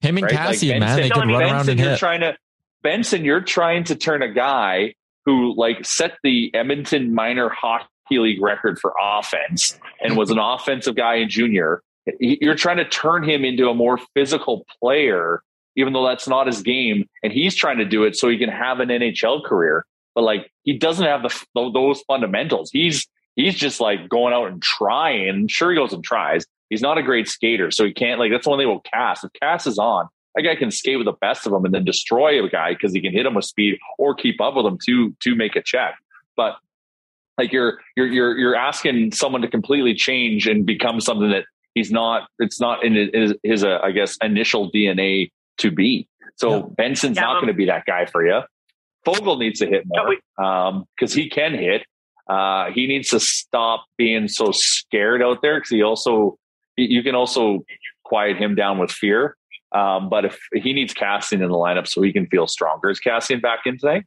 D: Him and
G: right? Like
D: Kassian, man, they
G: Benson-
D: can run around
G: Benson,
D: and
G: you're
D: hit.
G: trying to Benson, you're trying to turn a guy who like set the Edmonton minor hockey league record for offense and was an offensive guy in junior. You're trying to turn him into a more physical player, even though that's not his game. And he's trying to do it so he can have an NHL career. But like he doesn't have the those fundamentals. He's he's just like going out and trying. Sure, he goes and tries. He's not a great skater, so he can't like. That's one thing will cast. If cast is on, that guy can skate with the best of them and then destroy a guy because he can hit him with speed or keep up with him to to make a check. But like you're you're you're you're asking someone to completely change and become something that he's not. It's not in his, his uh, I guess initial DNA to be. So Benson's
F: Yeah,
G: not
F: um,
G: going to be that guy for you. Foegele needs to hit more
F: we-
G: because he can hit. Uh, he needs to stop being so scared out there because he also you- you can also quiet him down with fear. Um, but if he needs Kassian in the lineup so he can feel stronger, is Kassian back in today?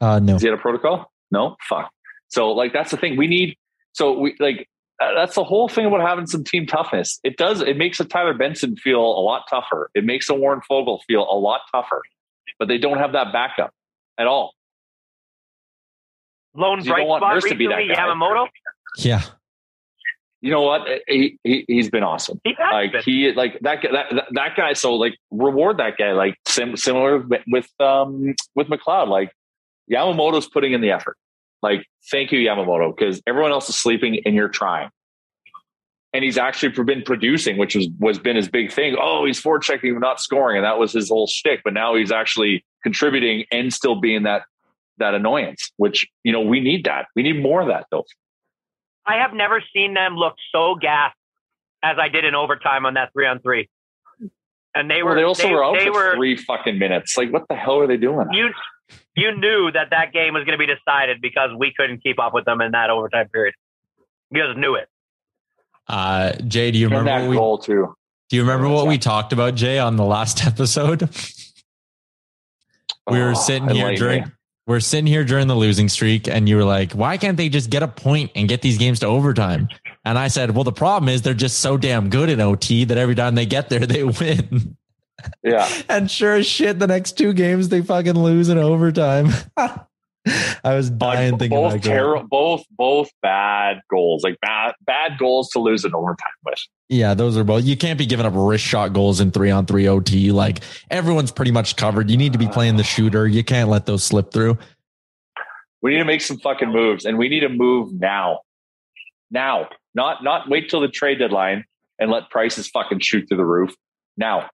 D: Uh, no.
G: Is he at a protocol? No, fuck. So like that's the thing we need. So we like that's the whole thing about having some team toughness. It does. It makes a Tyler Benson feel a lot tougher. It makes a Warren Foegele feel a lot tougher. But they don't have that backup at all.
F: Lone
G: You don't
F: bright
G: want
F: spot
G: to be that
F: recently,
G: guy.
F: Yamamoto.
D: Yeah.
G: You know what? He, he he's been awesome.
F: He has
G: like
F: been.
G: he like that guy- that that, that guy. So like reward that guy. Like sim, similar with- with um with McLeod. Like Yamamoto's putting in the effort. Like thank you Yamamoto because everyone else is sleeping and you're trying. And he's actually been producing, which was was been his big thing. Oh, he's forechecking, not scoring, and that was his whole shtick. But now he's actually contributing and still being that that annoyance. Which you know we need that. We need more of that though.
F: I have never seen them look so gassed as I did in overtime on that three on three. And they were
G: Well, they also
F: they,
G: were out
F: they
G: for
F: were
G: three fucking minutes. Like, what the hell are they doing?
F: you you knew that that game was going to be decided because we couldn't keep up with them in that overtime period. You just knew it.
D: Uh, Jay, do you
G: And
D: remember
G: that
D: what we,
G: goal too.
D: do you remember what we talked about, Jay, on the last episode? we
G: Oh,
D: were sitting here
G: enlighten
D: during
G: me.
D: we're sitting here during the losing streak, and you were like, "Why can't they just get a point and get these games to overtime?" And I said, "Well, the problem is they're just so damn good in OT that every time they get there, they win."
G: Yeah.
D: and sure as shit, the next two games they fucking lose in overtime. I was dying
G: Like,
D: thinking
G: both terror, both both bad goals, like bad bad goals to lose in overtime with.
D: Yeah, those are both. You can't be giving up wrist shot goals in three on three OT. Like everyone's pretty much covered. You need to be playing the shooter. You can't let those slip through.
G: We need to make some fucking moves, and we need to move now, now, not not wait till the trade deadline and let prices fucking shoot through the roof. Now,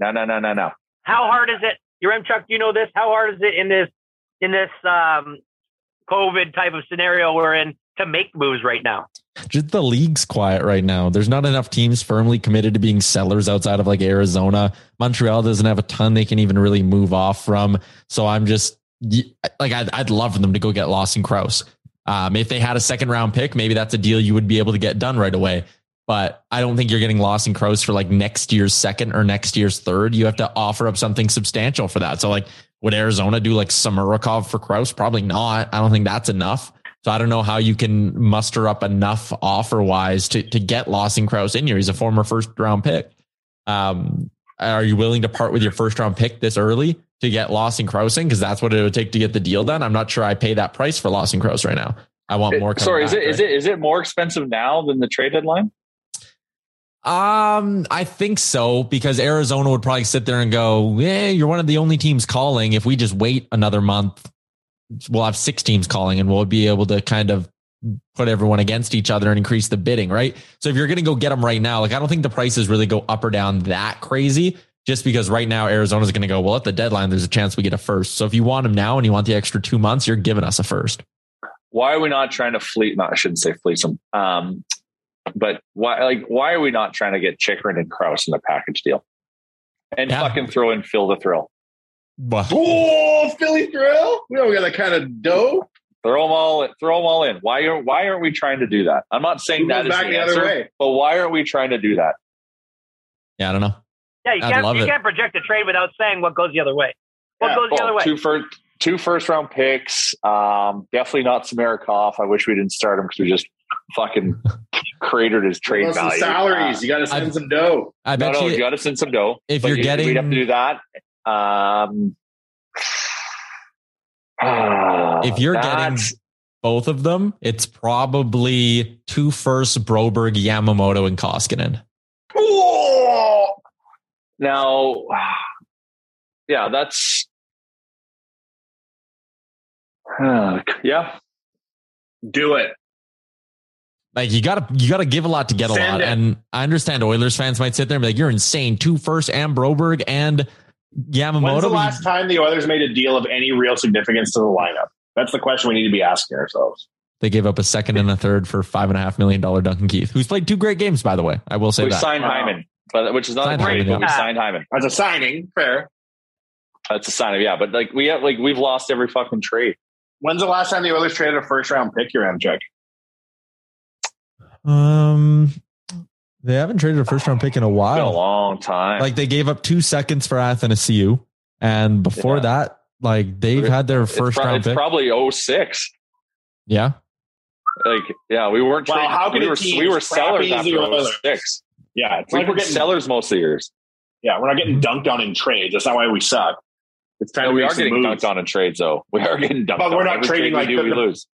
G: no, no, no, no, no.
F: How hard is it? Yaremchuk, do you know this? How hard is it in this in this um, COVID type of scenario we're in to make moves right now?
D: Just the league's quiet right now. There's not enough teams firmly committed to being sellers outside of like Arizona. Montreal doesn't have a ton they can even really move off from. So I'm just like, I'd, I'd love for them to go get Lawson Crouse. Um, if they had a second round pick, maybe that's a deal you would be able to get done right away. But I don't think you're getting Lost Lawson Crouse for like next year's second or next year's third. You have to offer up something substantial for that. So like, would Arizona do like Samorukov for Crouse? Probably not. I don't think that's enough. So I don't know how you can muster up enough offer wise to, to get Lawson Crouse in here. He's a former first round pick. Um, are you willing to part with your first round pick this early to get Lawson Crousing? Because that's what it would take to get the deal done. I'm not sure I pay that price for Lawson Crouse right now. I want more.
G: Sorry, is
D: back,
G: it
D: right?
G: is it is it more expensive now than the trade deadline?
D: Um, I think so because Arizona would probably sit there and go, "Yeah, you're one of the only teams calling. If we just wait another month, we'll have six teams calling, and we'll be able to kind of put everyone against each other and increase the bidding, right? So if you're going to go get them right now, like I don't think the prices really go up or down that crazy. Just because right now Arizona's going to go, well, at the deadline, there's a chance we get a first. So if you want them now and you want the extra two months, you're giving us a first.
G: Why are we not trying to fleet? Not I shouldn't say fleet them. Um, but why like why are we not trying to get Chychrun and Crouse in a package deal and
D: Yeah.
G: fucking throw in Phil the Thrill?
E: Oh, Philly thrill. We don't got that kind of dough.
G: Throw them all. Throw them all in. Why are Why aren't we trying to do that? I'm not saying
E: Who
G: that
E: back
G: the
E: the other
G: answer,
E: way?
G: but why aren't we trying to do that?
D: Yeah, I don't know.
F: Yeah, you
D: I'd
F: can't
D: love
F: you
D: it.
F: can't project a trade without saying what goes the other way. What
E: Yeah.
F: goes the other way?
G: two first two first round picks. Um, definitely not Samorukov. I wish we didn't start him because we just fucking cratered his trade
E: Want some
G: value.
E: salaries.
G: Uh,
E: you got to send
D: I've-
E: some dough.
D: I bet
G: no,
D: you,
G: you got to send some dough.
D: if
G: but
D: you're
G: you-
D: getting-
G: we'd have to do that. Um, ah,
D: if you're getting both of them, it's probably two first Broberg, Yamamoto, and Koskinen.
G: Now, yeah, that's uh, yeah.
E: do it.
D: Like you gotta you gotta give a lot to get a lot.
E: it.
D: And I understand Oilers fans might sit there and be like, You're insane. Two first and Broberg and Yamamoto.
E: When's the last time the Oilers made a deal of any real significance to the lineup? That's the question we need to be asking ourselves.
D: They gave up a second and a third for five and a half million dollar Duncan Keith, who's played two great games, by the way. I will say
G: We
D: that.
G: signed
E: Wow.
G: Hyman, but which is not
D: Signed
G: a trade,
D: Hyman,
G: but we signed Hyman.
E: As a signing, fair.
G: That's a sign of yeah. But like we have like we've lost every fucking trade.
E: When's the last time the Oilers traded a first round pick? Yaremchuk.
D: Um they haven't traded a first round pick in a
G: It's been a long time.
D: Like they gave up two seconds for Athanasiu. And before
G: Yeah.
D: that, like they've had their
G: it's,
D: first
G: pro-
D: round
G: it's
D: pick.
G: probably 06.
D: yeah.
G: Like yeah, we weren't.
E: Well,
G: trading-
E: how can
G: we were we were
E: as crappy
G: sellers
E: the
G: after 06.
E: Yeah, it's
G: We
E: like we're
G: were
E: getting
G: sellers most of the years.
E: Yeah, we're not getting dunked on in trades. That's not why we suck. It's time
G: No,
E: to
G: we are getting
E: moves.
G: dunked on in trades, though. We are getting dunked
E: But we're not
G: Every
E: trading
G: trade
E: like
G: we do,
E: the-
G: we lose.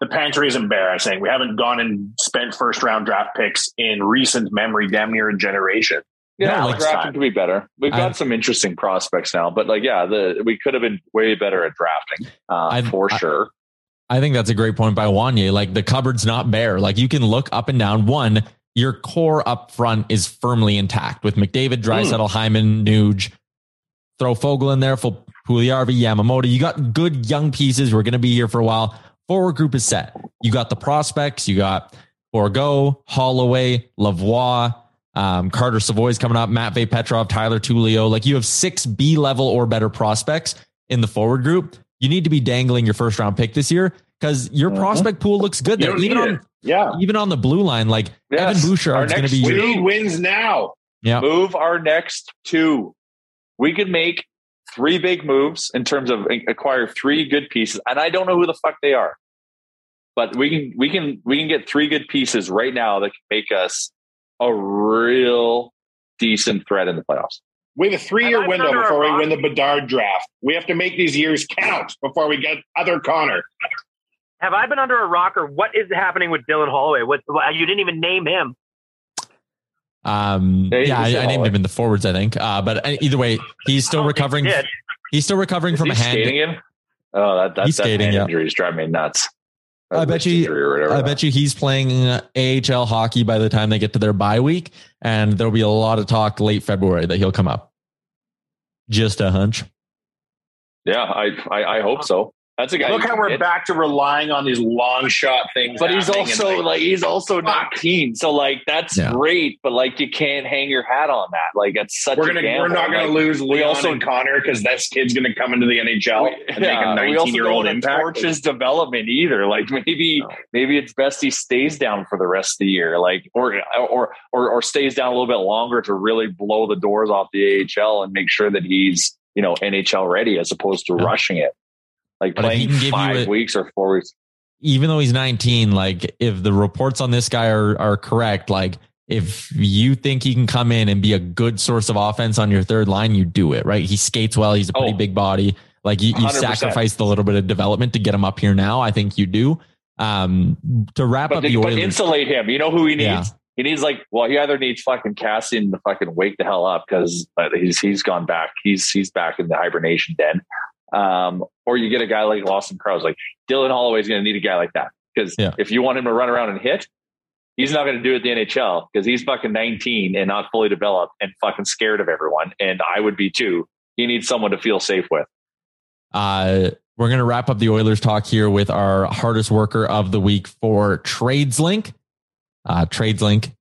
E: The pantry is embarrassing. We haven't gone and spent first round draft picks in recent memory, damn near a generation.
G: Yeah,
D: No,
G: the
D: like-
G: drafting could be better. We've got
D: I-
G: some interesting prospects now, but like, yeah, the we could have been way better at drafting uh,
D: I-
G: for
D: I-
G: sure.
D: I think that's a great point by Wanye. Like the cupboard's not bare. Like you can look up and down. One, your core up front is firmly intact with McDavid, Draisaitl, Hyman, Nuge. Throw Foegele in there for Puljujarvi, Yamamoto. You got good young pieces. We're going to be here for a while. Forward group is set. You got the prospects. You got Bourgault, Holloway, Lavoie, um, Carter Savoie's coming up, Matvey Petrov, Tyler Tullio. Like you have six B level or better prospects in the forward group. You need to be dangling your first round pick this year because your prospect pool looks good there. Even on
E: it. Yeah.
D: even on the blue line, like
G: Yes.
D: Evan
G: Our
D: Bouchard's going to be.
E: We need wins now.
D: Yeah.
G: Move our next two. We could make three big moves in terms of acquire three good pieces, and I don't know who the fuck they are, but we can we can we can get three good pieces right now that can make us a real decent threat in the playoffs.
E: We have a three year
F: Have I been
E: window before we win the Bedard draft. We have to make these years count before we get other Connor.
F: Have I been under a rock, or what is happening with Dylan Holloway? What, what you didn't even name him.
D: Um,
G: Yeah,
D: I, I named him in the forwards, I think. Uh, but either way, he's still
F: Oh, he
D: recovering. He's still recovering
G: Is
D: from
G: he
D: a hand.
G: skating in? Oh, that, that,
D: He's
G: that
D: skating,
G: hand
D: yeah.
G: injury is driving me nuts.
D: I bet you.
G: Injury or whatever
D: I bet you he's playing uh, AHL hockey by the time they get to their bye week, and there'll be a lot of talk late February that he'll come up. Just a hunch.
G: Yeah, I, I I hope so. That's a guy.
E: Look how we're
G: hit.
E: back to relying on these long shot things.
G: But he's also like he's also
E: Fuck.
G: 19, so like that's
D: Yeah.
G: great. But like you can't hang your hat on that. Like it's such.
E: we're
G: a
E: gonna
G: gamble.
E: we're not gonna
G: Like,
E: lose
G: we
E: Leon
G: also-
E: and Connor because this kid's gonna come into the NHL
G: we-
E: and
G: yeah,
E: make a
G: we also
E: 19 year
G: don't
E: old
G: want to
E: impact.
G: torch his development either. Like maybe
E: No.
G: maybe it's best he stays down for the rest of the year, like or or or or stays down a little bit longer to really blow the doors off the AHL and make sure that he's you know NHL ready as opposed to
D: Yeah.
G: rushing it. Like
D: But
G: playing
D: can give you
G: five
D: a-
G: weeks or four weeks.
D: Even though he's 19, like if the reports on this guy are are correct, like if you think he can come in and be a good source of offense on your third line, you do it, right? He skates well. He's a pretty
G: Oh.
D: big body. Like you, you
G: 100%.
D: sacrificed a little bit of development to get him up here now. I think you do. Um, to wrap
G: But,
D: up the
G: but
D: Oilers,
G: insulate him. You know who he needs?
D: Yeah.
G: He needs like well, he either needs fucking Kassian to fucking wake the hell up because he's he's gone back. He's he's back in the hibernation den. Um, or you get a guy like Lawson Crouse. Like Dylan Holloway's going to need a guy like that because
D: Yeah.
G: if you want him to run around and hit, he's not going to do it at the NHL because he's fucking 19 and not fully developed and fucking scared of everyone. And I would be too. He needs someone to feel safe with.
D: Uh, we're going to wrap up the Oilers talk here with our hardest worker of the week for TradesLink. Uh, TradesLink,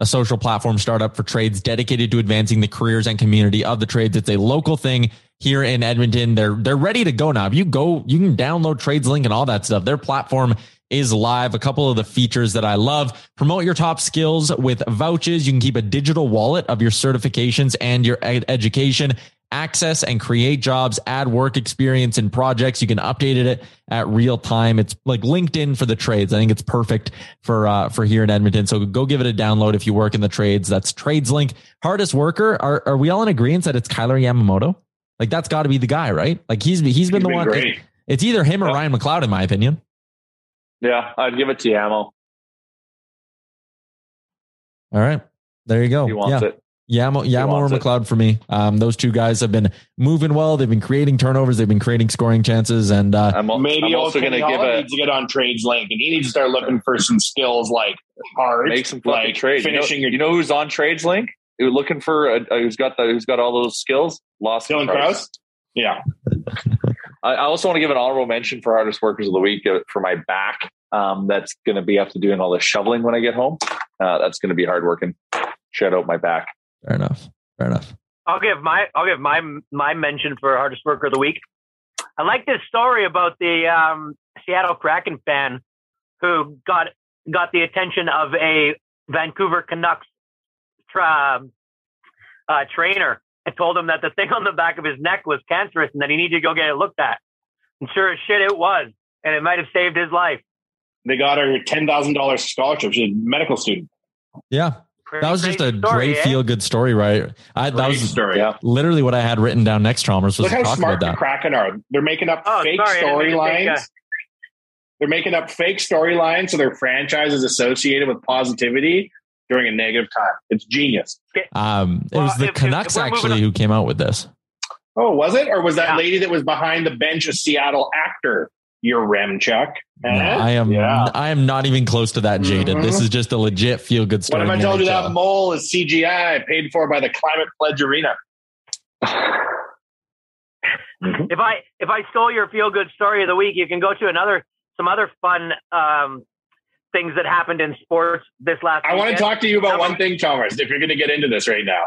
D: a social platform startup for trades dedicated to advancing the careers and community of the trades. It's a local thing here in Edmonton. They're they're ready to go now. If you go, you can download TradesLink and all that stuff. Their platform is live. A couple of the features that I love promote your top skills with vouchers. You can keep a digital wallet of your certifications and your ed- education access and create jobs, add work experience and projects. You can update it at real time. It's like LinkedIn for the trades. I think it's perfect for uh, for here in Edmonton. So go give it a download if you work in the trades. That's TradesLink. Hardest worker. Are are we all in agreement that it's Kailer Yamamoto? Like that's got to be the guy, right? Like he's he's been
E: He's
D: the
E: been
D: one.
E: great.
D: It's either him or
G: Yeah.
D: Ryan McLeod, in my opinion.
G: Yeah, I'd give it to Yamo.
D: All right, there you go.
G: He wants
D: yeah.
G: it.
D: Yamo, Yamo or
G: wants it.
D: McLeod for me. Um, those two guys have been moving well. They've been creating turnovers. They've been creating scoring chances. And uh,
G: I'm, al-
E: Maybe
G: I'm also going to give
E: Holland
G: a
E: needs to get on trades link, and he needs to start looking for some skills like hard,
G: make some
E: like
G: trades. You know,
E: finishing your
G: you know who's on trades link? Who looking for a, a- who's got the who's got all those skills? Lost
E: Dylan Crouse. Yeah,
G: I, I also want to give an honorable mention for hardest workers of the week uh, for my back. Um, that's going to be after doing all the shoveling when I get home. Uh, that's going to be hard working. Shout out my back.
D: fair enough. Fair enough.
F: I'll give my I'll give my my mention for hardest worker of the week. I like this story about the um, Seattle Kraken fan who got got the attention of a Vancouver Canucks tra- uh, trainer and told him that the thing on the back of his neck was cancerous and that he needed to go get it looked at. And sure as shit, it was, and it might have saved his life.
E: they got her ten thousand dollars scholarship. She's a medical student.
D: Yeah.
F: Pretty
D: That was just a
F: story,
D: great
F: eh?
D: feel good story, right? I, that
E: Great
D: was
E: story.
G: Yeah.
D: literally what I had written down next Chalmers was
E: Look
D: to
E: how
D: talk
E: smart
D: about
E: the
D: that.
E: Kraken are. They're making up
F: Oh,
E: fake
F: sorry, I didn't mean to think,
E: storylines.
F: uh,
E: They're making up fake storylines so their franchise is associated with positivity during a negative time. It's genius.
D: Um, it
F: Well,
D: was the
F: if- if-
D: Canucks
F: if
D: actually who came out with this.
E: Oh, was it? Or was that
F: Yeah.
E: lady that was behind the bench a Seattle actor? Yaremchuk.
D: No, I am
E: Yeah.
D: I am not even close to that jaded.
E: Mhm.
D: This is just a legit feel good story.
E: What
D: story.
E: if I told you that mole is CGI paid for by the Climate Pledge Arena?
F: if I if I stole your feel good story of the week, you can go to another some other fun um, things that happened in sports this last.
E: I want to talk to you about one thing, Chalmers, if you're going to get into this right now.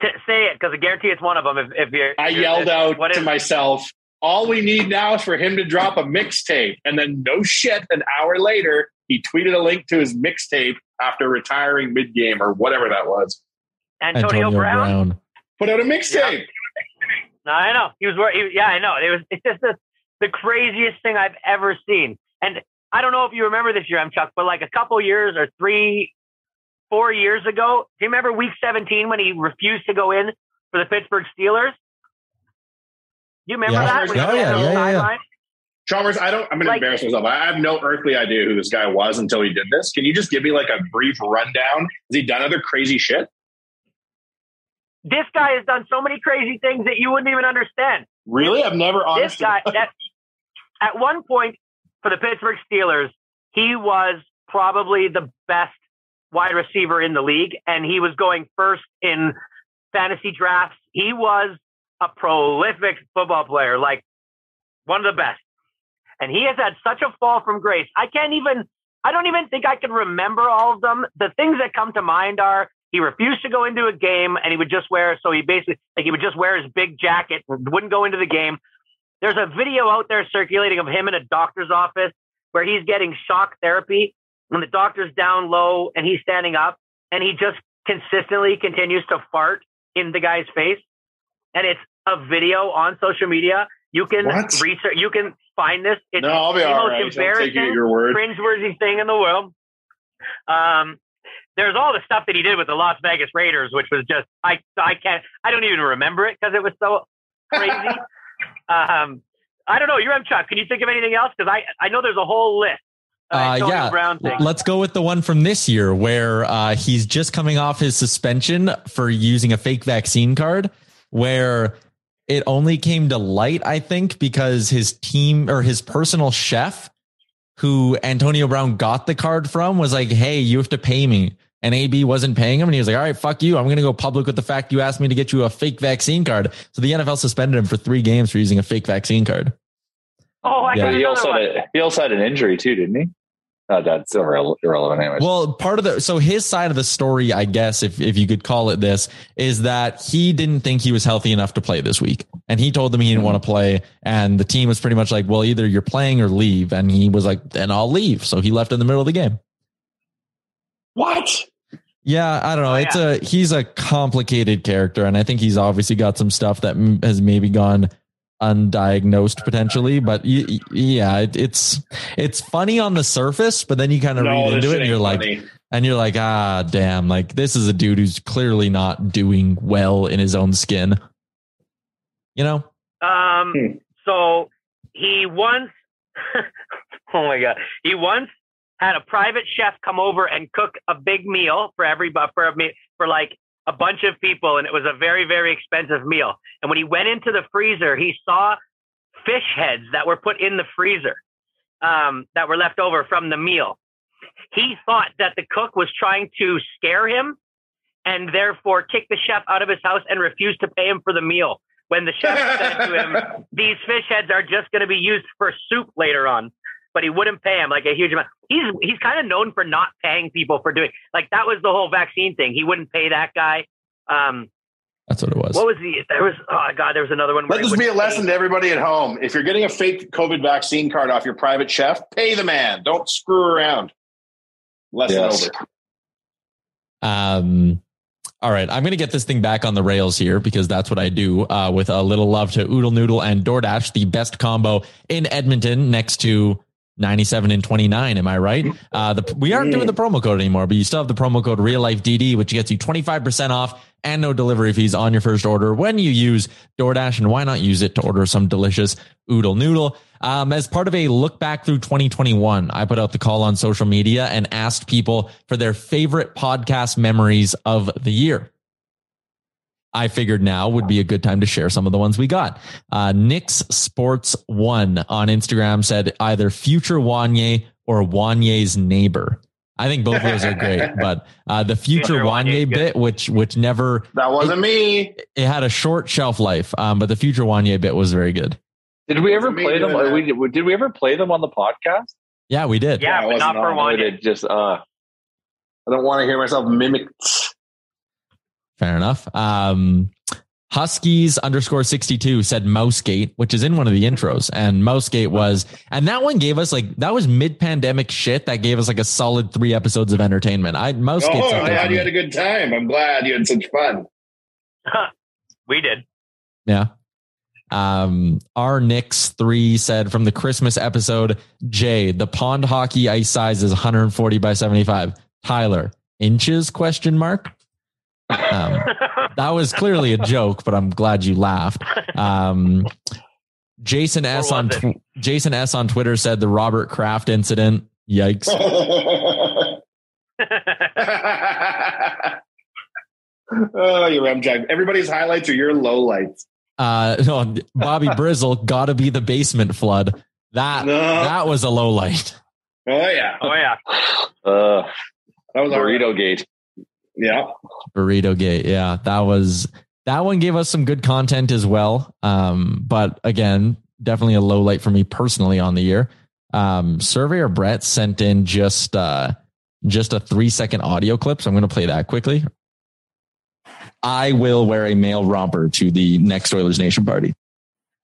F: T- say it because I guarantee it's one of them. If, if you're,
E: I
F: you're-
E: yelled out
F: what
E: to
F: is-
E: myself, all we need now is for him to drop a mixtape. And then, no shit, an hour later, he tweeted a link to his mixtape after retiring mid game or whatever that was.
F: Antonio, Brown.
E: Put out a mixtape.
F: No, I know he was. wor- He, yeah, I know. It was. It's just the the craziest thing I've ever seen. And I don't know if you remember this year, Yaremchuk, but like a couple years or three, four years ago, do you remember Week 17 when he refused to go in for the Pittsburgh Steelers? Do you remember
D: Yeah.
F: that?
E: Oh, yeah,
D: yeah, yeah, yeah.
E: Chalmers, I don't, I'm going to embarrass myself. I have no earthly idea who this guy was until he did this. Can you just give me like a brief rundown? Has he done other crazy shit?
F: This guy has done so many crazy things that you wouldn't even understand.
E: Really? I've never Honestly.
F: this guy that at one point for the Pittsburgh Steelers, he was probably the best wide receiver in the league, and he was going first in fantasy drafts. He was a prolific football player, like one of the best. And he has had such a fall from grace. I can't even, I don't even think I can remember all of them. The things that come to mind are he refused to go into a game and he would just wear, so he basically, like he would just wear his big jacket, wouldn't go into the game. There's a video out there circulating of him in a doctor's office where he's getting shock therapy and the doctor's down low and he's standing up and he just consistently continues to fart in the guy's face. And it's a video on social media. You can
E: What?
F: research, you can find this. It's
E: no, I'll be
F: the
E: all
F: most
E: right. I'll take you at
F: embarrassing,
E: your word.
F: cringeworthy thing in the world. Um, there's all the stuff that he did with the Las Vegas Raiders, which was just I I can't I don't even remember it because it was so crazy. Um, I don't know. Yaremchuk. Can you think of anything else? Because I I know there's a whole list.
D: Uh, yeah,
F: Brown things.
D: let's go with the one from this year where uh, he's just coming off his suspension for using a fake vaccine card, where it only came to light, I think, because his team or his personal chef, who Antonio Brown got the card from, was like, "Hey, you have to pay me." And AB wasn't paying him, and he was like, "All right, fuck you. I'm going to go public with the fact you asked me to get you a fake vaccine card." So the NFL suspended him for three games for using a fake vaccine card.
F: oh, I
D: Yeah.
F: got
G: he also
F: one.
G: had a, he also had an injury too, didn't he? Oh, that's irrele- irrelevant anyways.
D: Well, part of the so his side of the story, I guess, if if you could call it this, is that he didn't think he was healthy enough to play this week, and he told them he didn't mm-hmm. want to play, and the team was pretty much like, well, either you're playing or leave, and he was like, then I'll leave, so he left in the middle of the game.
E: What?
D: Yeah, I don't know.
F: Oh,
D: it's a he's a complicated character, and I think he's obviously got some stuff that m- has maybe gone undiagnosed potentially. But y- y- yeah, it, it's it's funny on the surface, but then you kind of
E: No,
D: read into it, and you're
E: ain't
D: like, and you're like, ah, damn, like this is a dude who's clearly not doing well in his own skin. You know?
F: Um,
E: Hmm.
F: so he once, oh my god, he once had a private chef come over and cook a big meal for every for a, me- for like a bunch of people, and it was a very very expensive meal. And when he went into the freezer, he saw fish heads that were put in the freezer um, that were left over from the meal. He thought that the cook was trying to scare him and therefore kick the chef out of his house and refused to pay him for the meal. When the chef said to him, "These fish heads are just going to be used for soup later on," but he wouldn't pay him like a huge amount. He's he's kind of known for not paying people for doing like that was the whole vaccine thing. He wouldn't pay that guy. Um,
D: That's what it was.
F: what was the? There was oh god, there was another one.
E: Let
F: he
E: this be a
F: wouldn't
E: lesson
F: pay-
E: to everybody at home. If you're getting a fake COVID vaccine card off your private chef, pay the man. Don't screw around. Lesson
G: Yes.
E: over.
D: Um, all right, I'm going to get this thing back on the rails here because that's what I do uh, with a little love to Oodle Noodle and DoorDash, the best combo in Edmonton next to 97 and 29. Am I right? Uh, the, we aren't doing the promo code anymore, but you still have the promo code Real Life DD, which gets you 25% off and no delivery fees on your first order when you use DoorDash. And why not use it to order some delicious Oodle Noodle? Um, as part of a look back through 2021, I put out the call on social media and asked people for their favorite podcast memories of the year. I figured now would be a good time to share some of the ones we got. Uh, Nick's Sports One on Instagram said either future Wanye or Wanye's neighbor. I think both of those are great, but uh, the future
F: Future Wanye
D: Wanye bit, which which never
E: That wasn't me.
D: it had a short shelf life, um, but the future Wanye bit was very good.
G: did we ever play them?
E: doing
G: uh, We, did we ever play them on the podcast?
D: Yeah, we did.
F: Yeah,
E: Yeah,
F: but not for
E: on.
F: one.
G: Or just uh,
E: I don't want to hear myself mimicked.
D: Fair enough. Um, Huskies underscore 62 said Mousegate, which is in one of the intros. And Mousegate was, and that one gave us like, that was mid pandemic shit that gave us like a solid three episodes of entertainment. I, Mousegate.
E: Oh,
D: up
E: I'm glad you had a good time. I'm glad you had such fun.
F: we did.
D: Yeah. Um, our Knicks three said from the Christmas episode, Jay, the pond hockey ice size is 140 by 75. Tyler, inches question mark. Um, that was clearly a joke, but I'm glad you laughed. Um, Jason S on tw- Jason S on Twitter said the Robert Kraft incident. Yikes.
E: oh, your MJ. Everybody's highlights are your lowlights.
D: Uh, no, Bobby Brizzle got to be the basement flood. That
E: No.
D: that was a low light.
E: Oh yeah,
F: oh yeah.
G: uh,
E: that was all right.
G: burrito gate.
E: Yeah,
D: Burrito Gate. Yeah, that was that one gave us some good content as well. Um, but again, definitely a low light for me personally on the year. Um, Surveyor Brett sent in just uh just a three second audio clip, so I'm going to play that quickly. I will wear a male romper to the next Oilers Nation party.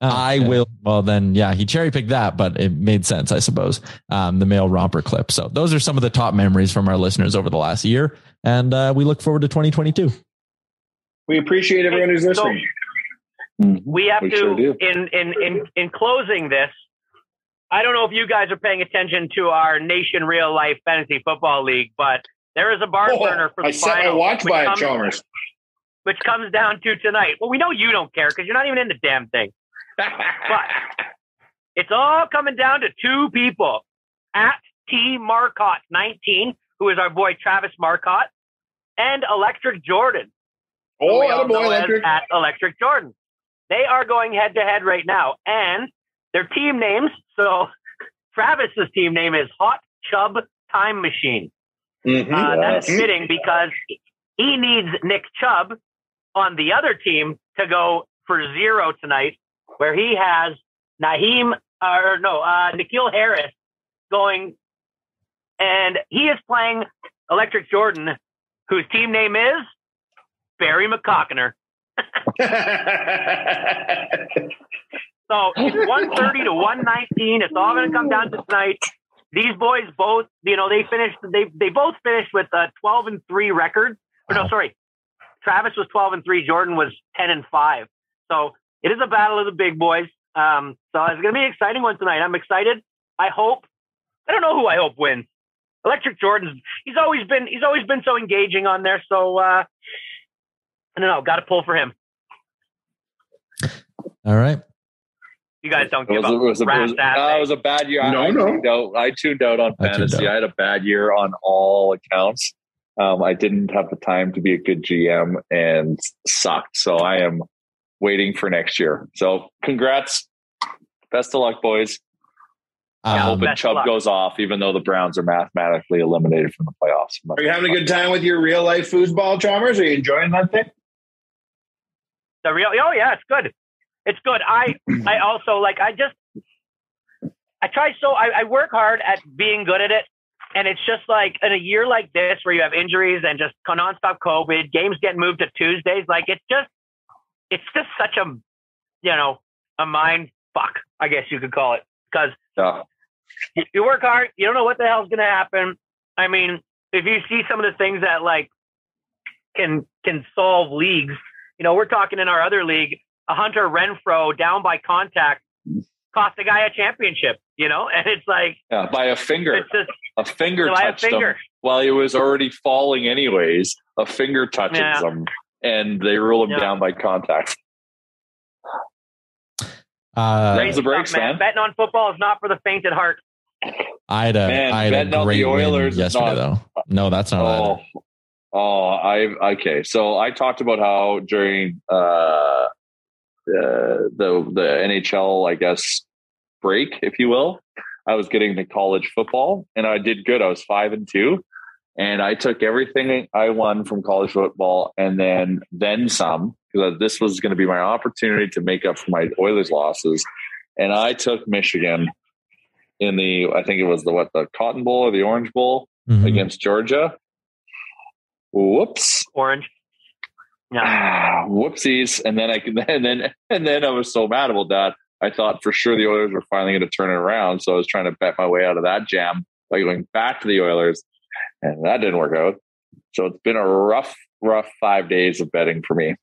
D: I will. Well, then, yeah, he cherry picked that, but it made sense, I suppose. Um, the male romper clip. So those are some of the top memories from our listeners over the last year, and uh, we look forward to 2022.
E: we appreciate everyone who's
F: So-
E: listening.
F: we have
G: We
F: to
G: sure
F: in, in in in closing this i don't know if you guys are paying attention to our nation real life fantasy football league but There is a barn
E: Oh,
F: burner for the
E: I set my
F: final,
E: watch
F: which
E: by it,
F: comes-
E: Chalmers.
F: which comes down to tonight. Well, we know you don't care because you're not even in the damn thing. It's all coming down to two people. At T Marcotte 19, who is our boy Travis Marcotte, and Electric Jordan.
E: oh,
F: we all
E: attaboy,
F: know
E: electric.
F: At Electric Jordan. They are going head to head right now. And their team names, so Travis's team name is Hot Chub Time Machine.
E: Mhm.
F: Uh, That is fitting because he needs Nick Chubb on the other team to go for zero tonight, where he has Naheem, or no, uh, Najee Harris going, and he is playing Electric Jordan, whose team name is Barry McCockiner. So it's 130 to 119. It's all going to come down to tonight. These boys both, you know, they finished, they, they both finished with a 12 and 3 record. Or no, sorry. Travis was 12 and 3. Jordan was 10 and 5. So it is a battle of the big boys. Um, so it's going to be an exciting one tonight. I'm excited. I hope, I don't know who I hope wins. Electric Jordan's, he's always been, he's always been so engaging on there. So, uh, I don't know. Got to pull for him.
D: All right.
F: You guys don't
G: It
F: give
G: was,
F: up.
G: it, was a, it, was,
F: Rat's
G: it was a bad year. I-
E: No,
G: I,
E: no.
G: tuned out. I tuned out on
D: I
G: fantasy.
D: out.
G: I had a bad year on all accounts. Um, I didn't have the time to be a good GM and sucked. So I am waiting for next year. So congrats. Best of luck, boys. I'm
D: Um,
G: hoping Chubb
F: luck.
G: goes off, even though the Browns are mathematically eliminated from the playoffs.
E: Are you having a good time with your real life foosball, Chalmers? Are you enjoying that thing?
F: The real, oh yeah, it's good. It's good. I, I also like. I just, I try so. I, I work hard at being good at it, and it's just like in a year like this where you have injuries and just nonstop COVID, games getting moved to Tuesdays. Like it's just, it's just such a, you know, a mind fuck. I guess you could call it because
G: Yeah.
F: you- you work hard. You don't know what the hell's going to happen. I mean, if you see some of the things that like can can solve leagues, you know, we're talking in our other league, a Hunter Renfrow down by contact cost the guy a championship. You know, and it's like
G: Yeah, by a finger.
F: it's just
G: A finger
F: by a
G: touched him
F: finger.
G: while he was already falling anyways. A finger touches
F: Yeah.
G: him and they rule him
F: Yeah.
G: down by contact.
D: uh,
G: Raise the brakes,
F: Stuff,
G: man.
F: Betting on football is not for the faint at heart.
D: I had a,
G: Man,
D: I had
G: betting
D: a
G: on the
D: great
G: Oilers
D: win yesterday,
G: not-
D: though. No, that's not
G: Oh,
D: that.
G: oh, I okay. So I talked about how during uh, uh, the the NHL, I guess break, if you will, I was getting to college football, and I did good. I was five and two, and I took everything I won from college football, and then then some, because this was going to be my opportunity to make up for my Oilers losses, and I took Michigan in the I think it was the what the Cotton Bowl or the Orange Bowl
D: Mhm.
G: against Georgia. Whoops.
F: Orange. Yeah.
G: Ah, whoopsies. And then I and then and then I was so mad about that. I thought for sure the Oilers were finally going to turn it around. So I was trying to bet my way out of that jam by going back to the Oilers. And that didn't work out. So it's been a rough, rough five days of betting for me.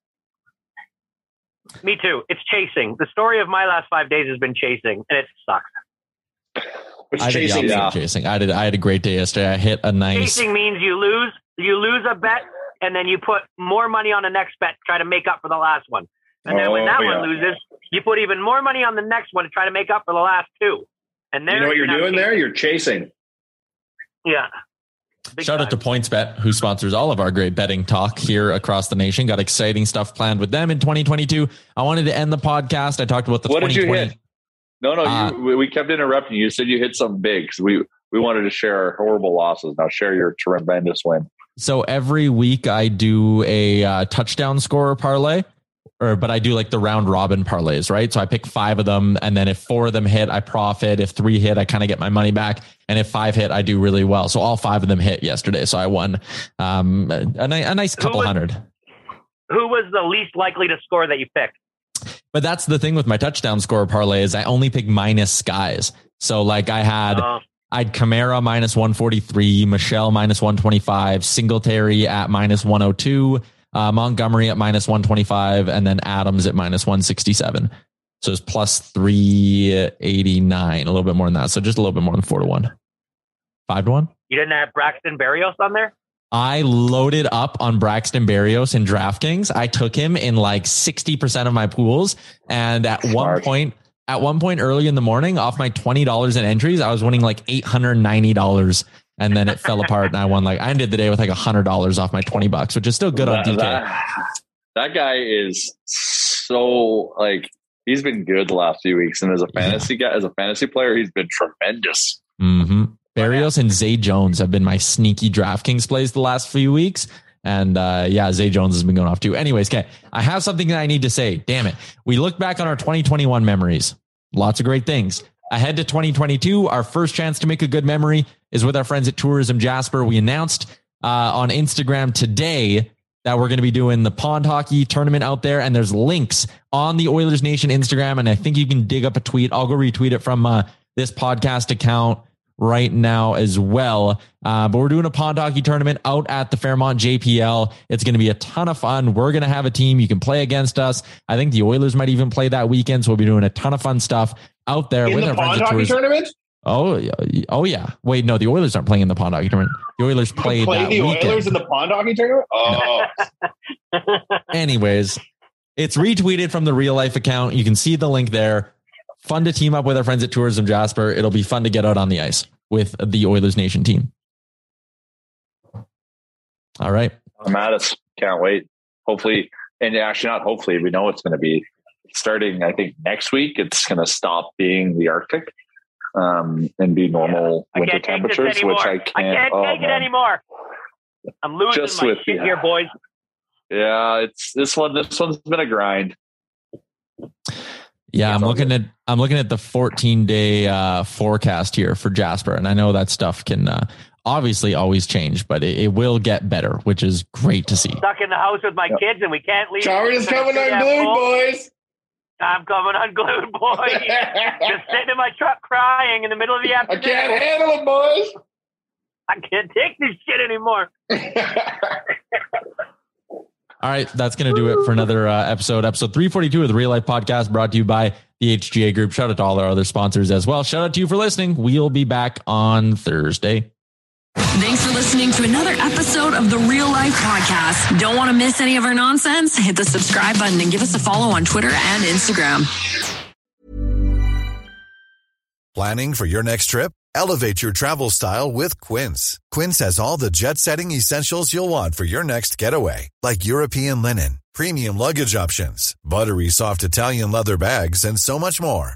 F: Me too. It's chasing. The story of my last five days has been chasing, and it sucks.
E: What's
D: I did
E: chasing?
G: yeah.
D: chasing. I did. I had a great day yesterday. I hit a nice.
F: Chasing means you lose, you lose a bet, and then you put more money on the next bet to try to make up for the last one. And then when
E: Oh,
F: that
E: yeah.
F: one loses, you put even more money on the next one to try to make up for the last two. And then
E: You know what you're doing
F: chasing.
E: there? You're chasing.
F: Yeah. Big
D: Shout out to. PointsBet, who sponsors all of our great betting talk here across the nation. Got exciting stuff planned with them in 2022. I wanted to end the podcast. I talked about the
G: What did you hit? No, no,
D: Uh,
G: you, we- kept interrupting you. You said you hit something big. So we, we wanted to share our horrible losses. Now share your tremendous win.
D: So every week I do a uh, touchdown scorer parlay, or but I do like the round robin parlays, right? So I pick five of them, and then if four of them hit, I profit. If three hit, I kind of get my money back, and if five hit, I do really well. So all five of them hit yesterday, so I won um, a, a, nice couple
F: was-
D: hundred.
F: Who was the least likely to score that you picked?
D: But that's the thing with my touchdown score parlay is I only pick minus guys. So like I had
F: Uh,
D: I'd Kamara minus 143, Michel minus 125, Singletary at minus 102, uh, Montgomery at minus 125, and then Adams at minus 167. So it's plus 389, a little bit more than that. So just a little bit more than four to one. Five to one?
F: you didn't have Braxton Berrios on there?
D: I loaded up on Braxton Berrios in DraftKings. I took him in like 60% of my pools. And at one point, at one point early in the morning, off my $20 in entries, I was winning like $890. And then it fell apart and I won like, I ended the day with like a $100 off my 20 bucks, which is still good on
G: that,
D: DK.
G: that, that guy is so like he's been good the last few weeks, and as a fantasy guy, as a fantasy player, he's been tremendous.
D: hmm Berrios and Zay Jones have been my sneaky DraftKings plays the last few weeks. And uh, yeah, Zay Jones has been going off too. Anyways, okay, I have something that I need to say. Damn it. We look back on our 2021 memories. Lots of great things. Ahead to 2022, our first chance to make a good memory is with our friends at Tourism Jasper. We announced uh, on Instagram today that we're going to be doing the pond hockey tournament out there. And there's links on the Oilers Nation Instagram. And I think you can dig up a tweet. I'll go retweet it from uh, this podcast account right now as well. Uh, but we're doing a pond hockey tournament out at the Fairmont JPL. It's going to be a ton of fun. We're going to have a team. You can play against us. I think the Oilers might even play that weekend. So we'll be doing a ton of fun stuff out there
E: In
D: with
E: the
D: our
E: pond hockey tournament?
D: Oh, yeah. oh yeah. Wait, no, the Oilers aren't playing in the pond hockey tournament. The Oilers played
E: play
D: that
E: the
D: weekend.
E: Oilers in the pond hockey tournament? Oh,
D: Anyways, it's retweeted from the real life account. You can see the link there. Fun to team up with our friends at Tourism Jasper. It'll be fun to get out on the ice with the Oilers Nation team. All right.
G: I'm at us. Can't wait. Hopefully, and actually not hopefully. We know it's going to be starting. I think next week it's going to stop being the Arctic um, and be normal
F: I
G: winter
F: can't take this
G: temperatures, which I
F: I
G: can't.
F: can't
G: oh,
F: take it
G: man.
F: anymore. I'm losing
G: Just
F: my
G: with
F: shit
G: the-
F: here, boys.
G: Yeah, it's this one. This one's been a grind.
D: Yeah, I'm looking at I'm looking at the 14 day uh, forecast here for Jasper, and I know that stuff can uh, obviously always change, but it, it will get better, which is great to see.
F: Stuck in the house with my kids, and we can't leave.
E: Shower is coming
F: Yeah,
E: unglued, boys.
F: I'm coming unglued, boy. Just sitting in my truck crying in the middle of the afternoon.
E: I can't handle it, boys.
F: I can't take this shit anymore.
D: All right, that's going to do it for another uh, episode, episode 342 of the Real Life Podcast, brought to you by the HGA Group. Shout out to all our other sponsors as well. Shout out to you for listening. We'll be back on Thursday.
B: Thanks for listening to another episode of the Real Life Podcast. Don't want to miss any of our nonsense? Hit the subscribe button and give us a follow on Twitter and Instagram.
I: Planning for your next trip? Elevate your travel style with Quince. Quince has all the jet setting essentials you'll want for your next getaway, like European linen, premium luggage options, buttery soft Italian leather bags, and so much more.